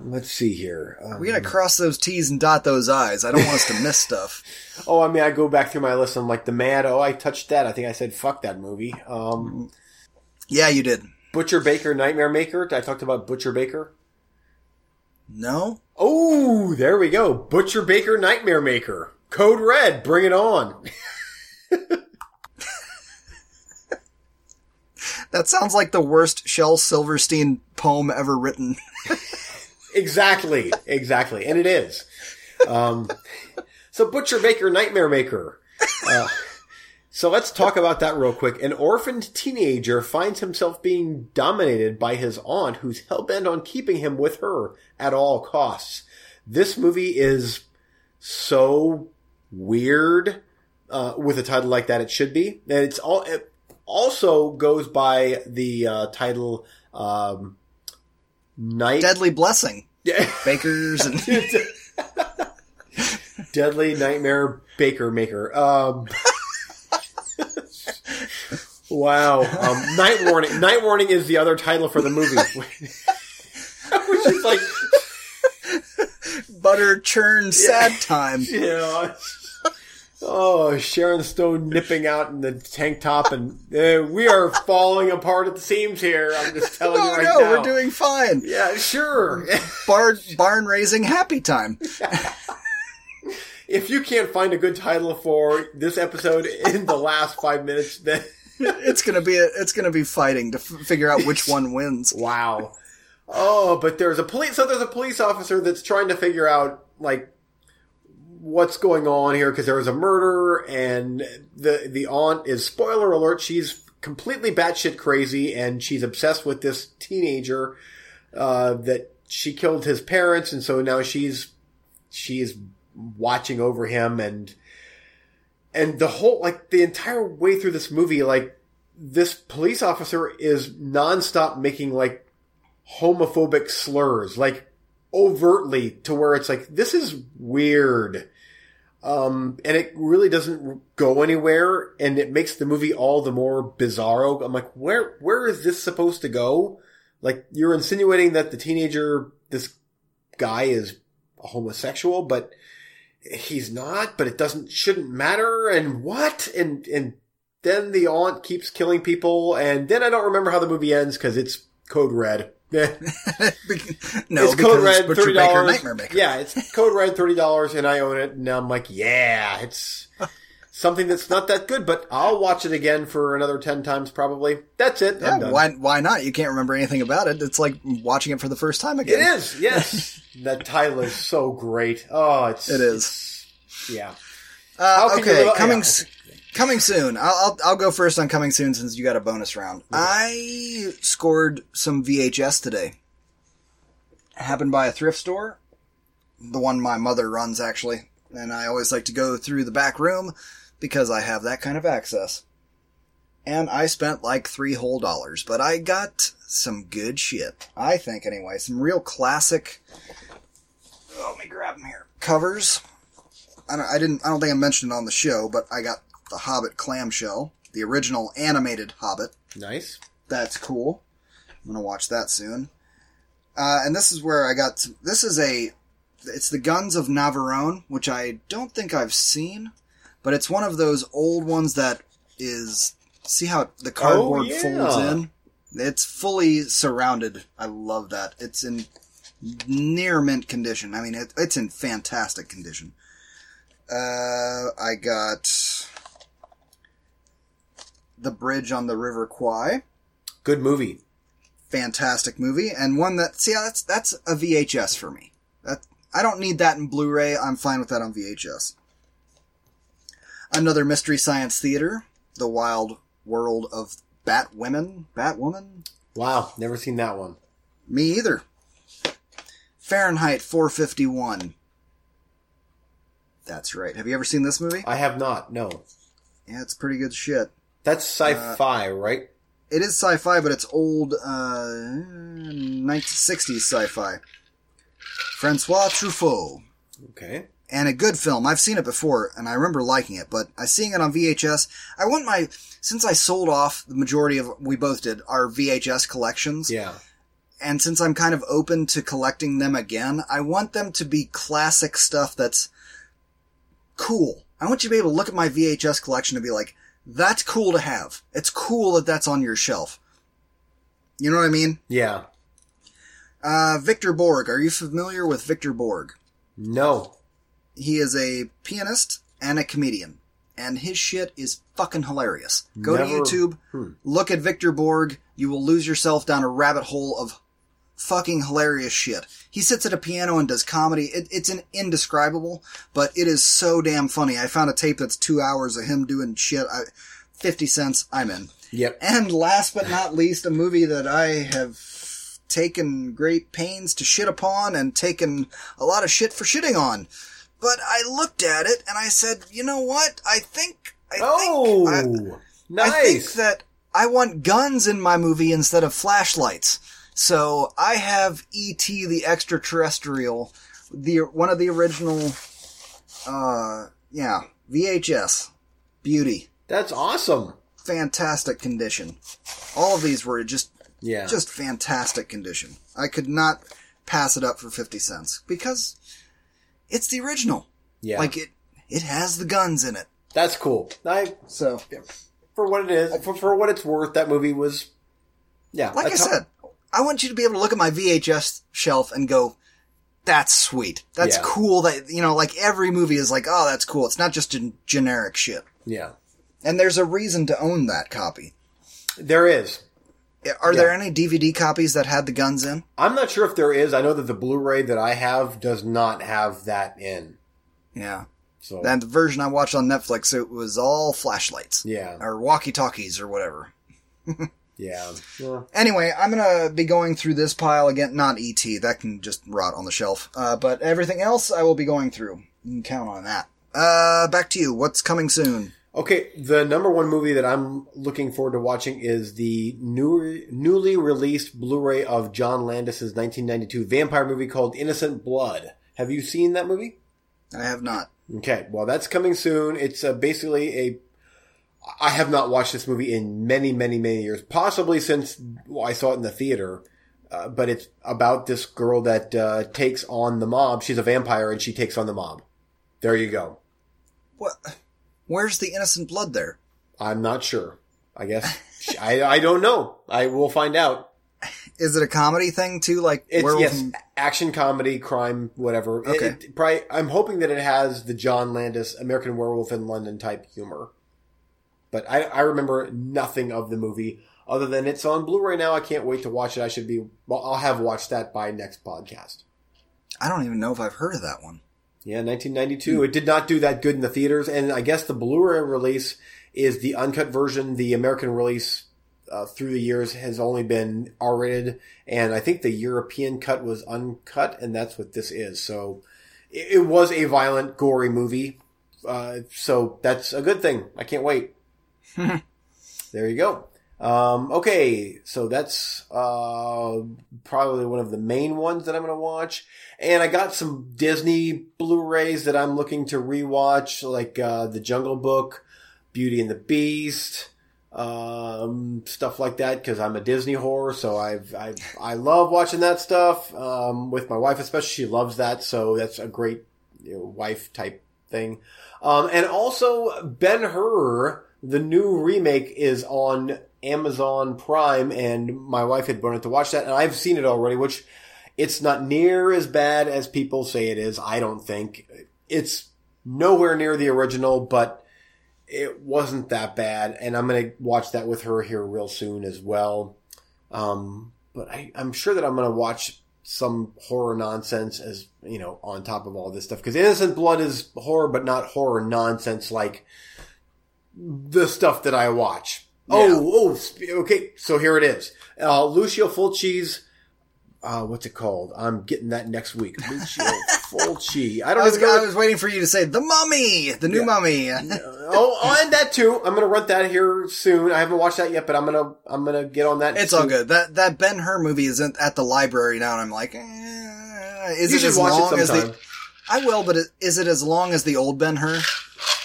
let's see here. Um, we gotta cross those T's and dot those I's. I don't want us to miss stuff. [laughs] oh, I mean, I go back through my list. I'm like the Mad. Oh, I touched that. I think I said fuck that movie. Um, Yeah, you did. Butcher Baker, Nightmare Maker. I talked about Butcher Baker. No, Oh, there we go. Butcher Baker, Nightmare Maker. Code Red. Bring it on. [laughs] that sounds like the worst Shel Silverstein poem ever written. [laughs] Exactly, exactly, and it is. Um, so Butcher Baker, Nightmare Maker. Uh, So let's talk about that real quick. An orphaned teenager finds himself being dominated by his aunt who's hell-bent on keeping him with her at all costs. This movie is so weird uh, with a title like that. It should be. And it's all. It also goes by the uh, title um, Night Deadly Blessing. Yeah. Bakers and [laughs] Deadly Nightmare Baker Maker. Um, [laughs] wow. Um, Night Warning. Night Warning is the other title for the movie. [laughs] Which is like, butter churn sad time. [laughs] you know, oh, Sharon Stone nipping out in the tank top, and uh, we are falling apart at the seams here. I'm just telling you Oh right no, now. we're doing fine. Yeah, sure. [laughs] Bar- barn raising happy time. if you can't find a good title for this episode in the last five minutes, then It's gonna be a, it's gonna be fighting to f- figure out which one wins. [laughs] wow. Oh, but there's a police. So there's a police officer that's trying to figure out like what's going on here because there was a murder, and the the aunt is spoiler alert. She's completely batshit crazy, and she's obsessed with this teenager uh, that she killed his parents, and so now she's she's watching over him and and the whole like the entire way through this movie like this police officer is nonstop making like homophobic slurs like overtly to where it's like this is weird. Um and it really doesn't go anywhere and it makes the movie all the more bizarro. I'm like where where is this supposed to go? Like you're insinuating that the teenager this guy is a homosexual but he's not, but it doesn't shouldn't matter. And what? And and then the aunt keeps killing people, and then I don't remember how the movie ends because it's code red. [laughs] No, it's code red Butcher thirty dollars. Nightmare Maker. Yeah, it's code red thirty dollars, and I own it. And I'm like, yeah, it's [laughs] something that's not that good, but I'll watch it again for another ten times probably. That's it. Yeah, why why not? You can't remember anything about it. It's like watching it for the first time again. It is, Yes, [laughs] that title is so great. Oh, it's It is. it's- yeah. Uh, okay, live- coming yeah, s- coming soon. I'll, I'll I'll go first on coming soon since you got a bonus round. I scored some VHS today. Happened by a thrift store, the one my mother runs actually, and I always like to go through the back room because I have that kind of access. And I spent like three whole dollars, but I got some good shit. I think anyway, some real classic. Oh, let me grab them here. Covers. I, don't, I didn't. I don't think I mentioned it on the show, but I got the Hobbit clamshell, the original animated Hobbit. Nice. That's cool. I'm gonna watch that soon. Uh, and this is where I got. This is a. It's the Guns of Navarone, which I don't think I've seen, but it's one of those old ones that is. See how the cardboard yeah. folds in? It's fully surrounded. I love that. It's in near mint condition. I mean, it, it's in fantastic condition. Uh, I got the bridge on the River Kwai Good movie. fantastic movie and one that see that's that's a VHS for me. That I don't need that in Blu-ray. I'm fine with that on VHS. Another mystery science theater, The Wild World of Batwomen, Batwoman. Wow, never seen that one. Me either. Fahrenheit 451. That's right. Have you ever seen this movie? I have not. No, Yeah, it's pretty good shit. that's sci-fi, right? It is sci-fi, but it's old, uh, 1960s sci-fi. Francois Truffaut. Okay. And a good film. I've seen it before, and I remember liking it. But I seeing it on VHS. I want my since I sold off the majority of we both did our VHS collections, Yeah. and since I'm kind of open to collecting them again, I want them to be classic stuff that's cool. I want you to be able to look at my VHS collection and be like, "That's cool to have. It's cool that that's on your shelf." You know what I mean? Yeah. Uh, Victor Borge. Are you familiar with Victor Borge? No. He is a pianist and a comedian, and his shit is fucking hilarious. Go Never- to YouTube, Hmm. look at Victor Borge. You will lose yourself down a rabbit hole of fucking hilarious shit. He sits at a piano and does comedy. It, it's an indescribable, but it is so damn funny. I found a tape that's two hours of him doing shit. I, 50 cents, I'm in. Yep. And last but not least, a movie that I have taken great pains to shit upon and taken a lot of shit for shitting on. But I looked at it and I said, you know what? I think, I Oh, think, I- nice. I think that I want guns in my movie instead of flashlights. So I have E.T. the extraterrestrial, the one of the original, uh, yeah, VHS, beauty, That's awesome. fantastic condition. All of these were just Yeah. just fantastic condition. I could not pass it up for fifty cents because it's the original. yeah. Like it, it has the guns in it. That's cool. I So, for what it is, for, for what it's worth, that movie was. Yeah. like I top- said, I want you to be able to look at my VHS shelf and go, "That's sweet. That's Yeah. cool." That you know, like every movie is like, "Oh, that's cool." It's not just a generic shit. Yeah. And there's a reason to own that copy. There is. Are there any DVD copies that had the guns in? I'm not sure if there is. I know that the Blu-ray that I have does not have that in. Yeah. So And the version I watched on Netflix, it was all flashlights. yeah, Or walkie talkies or whatever. [laughs] yeah. Well, [laughs] Anyway, I'm gonna be going through this pile again. Not ET, that can just rot on the shelf. Uh, but everything else I will be going through. You can count on that. Uh, back to you. What's coming soon? Okay, the number one movie that I'm looking forward to watching is the new, newly released Blu-ray of John Landis's 1992 vampire movie called Innocent Blood. Have you seen that movie? I have not. Okay, well, that's coming soon. It's uh, basically a. I have not watched this movie in many, many, many years, possibly since well, I saw it in the theater. Uh, but it's about this girl that uh, takes on the mob. She's a vampire and she takes on the mob. There you go. What? Where's the innocent blood there? I'm not sure. I guess [laughs] I I don't know. I will find out. Is it a comedy thing too? Like It's werewolf yes, action comedy, crime, whatever. It- Okay. it probably, I'm hoping that it has the John Landis American Werewolf in London type humor. But I, I remember nothing of the movie other than it's on Blu-ray now. I can't wait to watch it. I should be. Well, I'll have watched that by next podcast. I don't even know if I've heard of that one. Yeah, 1992. It did not do that good in the theaters, and I guess the Blu-ray release is the uncut version. The American release uh, through the years has only been R-rated, and I think the European cut was uncut, and that's what this is. So it, it was a violent, gory movie. Uh, so that's a good thing. I can't wait. [laughs] there you go. Um, okay, so that's uh, probably one of the main ones that I'm going to watch. And I got some Disney Blu-rays that I'm looking to rewatch, like uh, The Jungle Book, Beauty and the Beast, um, stuff like that. Because I'm a Disney whore, so I've, I I love watching that stuff um, with my wife, especially. She loves that, so that's a great you know, wife type thing. Um, and also Ben Hur, the new remake is on Amazon Prime, and my wife had wanted to watch that, and I've seen it already, which it's not near as bad as people say it is. I don't think it's nowhere near the original, but it wasn't that bad, and I'm gonna watch that with her here real soon as well. Um, but I, I'm sure that I'm gonna watch some horror nonsense as you know on top of all this stuff because Innocent Blood is horror, but not horror nonsense like the stuff that I watch. Oh, oh, okay. So here it is. Uh, Lucio Fulci's. Uh, what's it called? I'm getting that next week. Lucio [laughs] Fulci. I I don't was, even know. I was waiting for you to say the mummy, the new Yeah. mummy. oh, oh, and that too. I'm gonna rent that here soon. I haven't watched that yet, but I'm gonna I'm gonna get on that. It's soon. all good. That that Ben Hur movie is in, at the library now, and I'm like, eh, is You it as long it as the? I will, but is it as long as the old Ben Hur?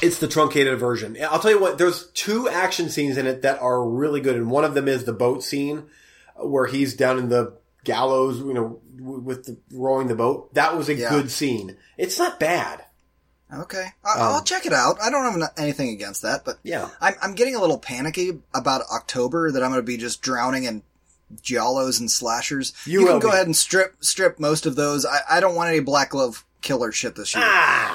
It's the truncated version. I'll tell you what. There's two action scenes in it that are really good, and one of them is the boat scene where he's down in the gallows, you know, with the rowing the boat. That was a Yeah. good scene. It's not bad. Okay, I, I'll Um, check it out. I don't have anything against that, but Yeah. I'm I'm getting a little panicky about October that I'm going to be just drowning in giallos and slashers. You can will go be. ahead and strip strip most of those. I, I don't want any black glove killer shit this year. Ah.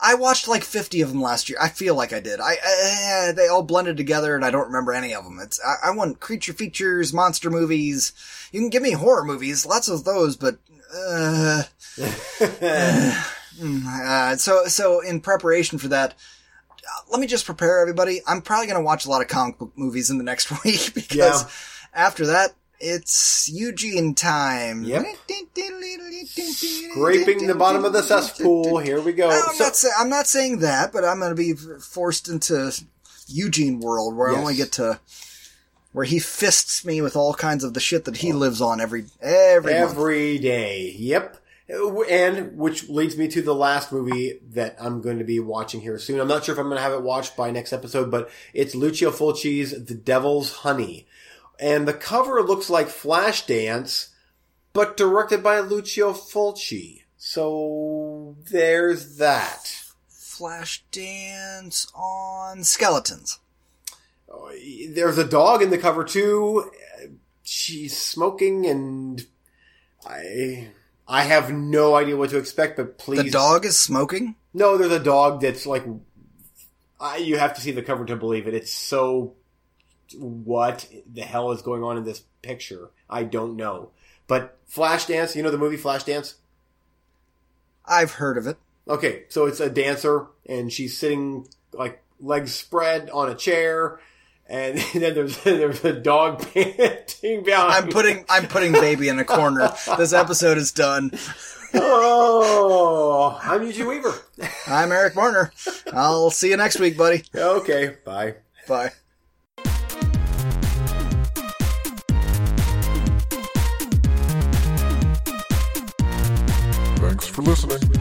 I watched like 50 of them last year. I feel like I did. I, I they all blended together and I don't remember any of them. It's, I, I want creature features, monster movies. You can give me horror movies, lots of those, but, uh, [laughs] uh, so, so in preparation for that, uh, let me just prepare everybody. I'm probably going to watch a lot of comic book movies in the next [laughs] week because Yeah. after that, it's Eugene time. Yep. Scraping the bottom of the cesspool. Here we go. I'm, So- not say, I'm not saying that, but I'm going to be forced into Eugene world where Yes. I only get to where he fists me with all kinds of the shit that he oh. lives on every every, month. Every day. Yep. And which leads me to the last movie that I'm going to be watching here soon. I'm not sure if I'm going to have it watched by next episode, but it's Lucio Fulci's The Devil's Honey. And the cover looks like Flashdance, but directed by Lucio Fulci. So there's that. Flash dance on skeletons. Uh, there's a dog in the cover too. She's smoking and I I have no idea what to expect, but please The dog is smoking. No, there's a dog that's like. I, you have to see the cover to believe it. It's so. What the hell is going on in this picture? I don't know. But Flashdance, you know the movie Flashdance? I've heard of it. Okay, so it's a dancer, and she's sitting like legs spread on a chair, and [laughs] then there's there's a dog [laughs] panting behind. I'm putting I'm putting baby in a corner. This episode is done. Oh, I'm Eugene Weaver. I'm Eric Warner. I'll see you next week, buddy. Okay, bye. Bye. Listening.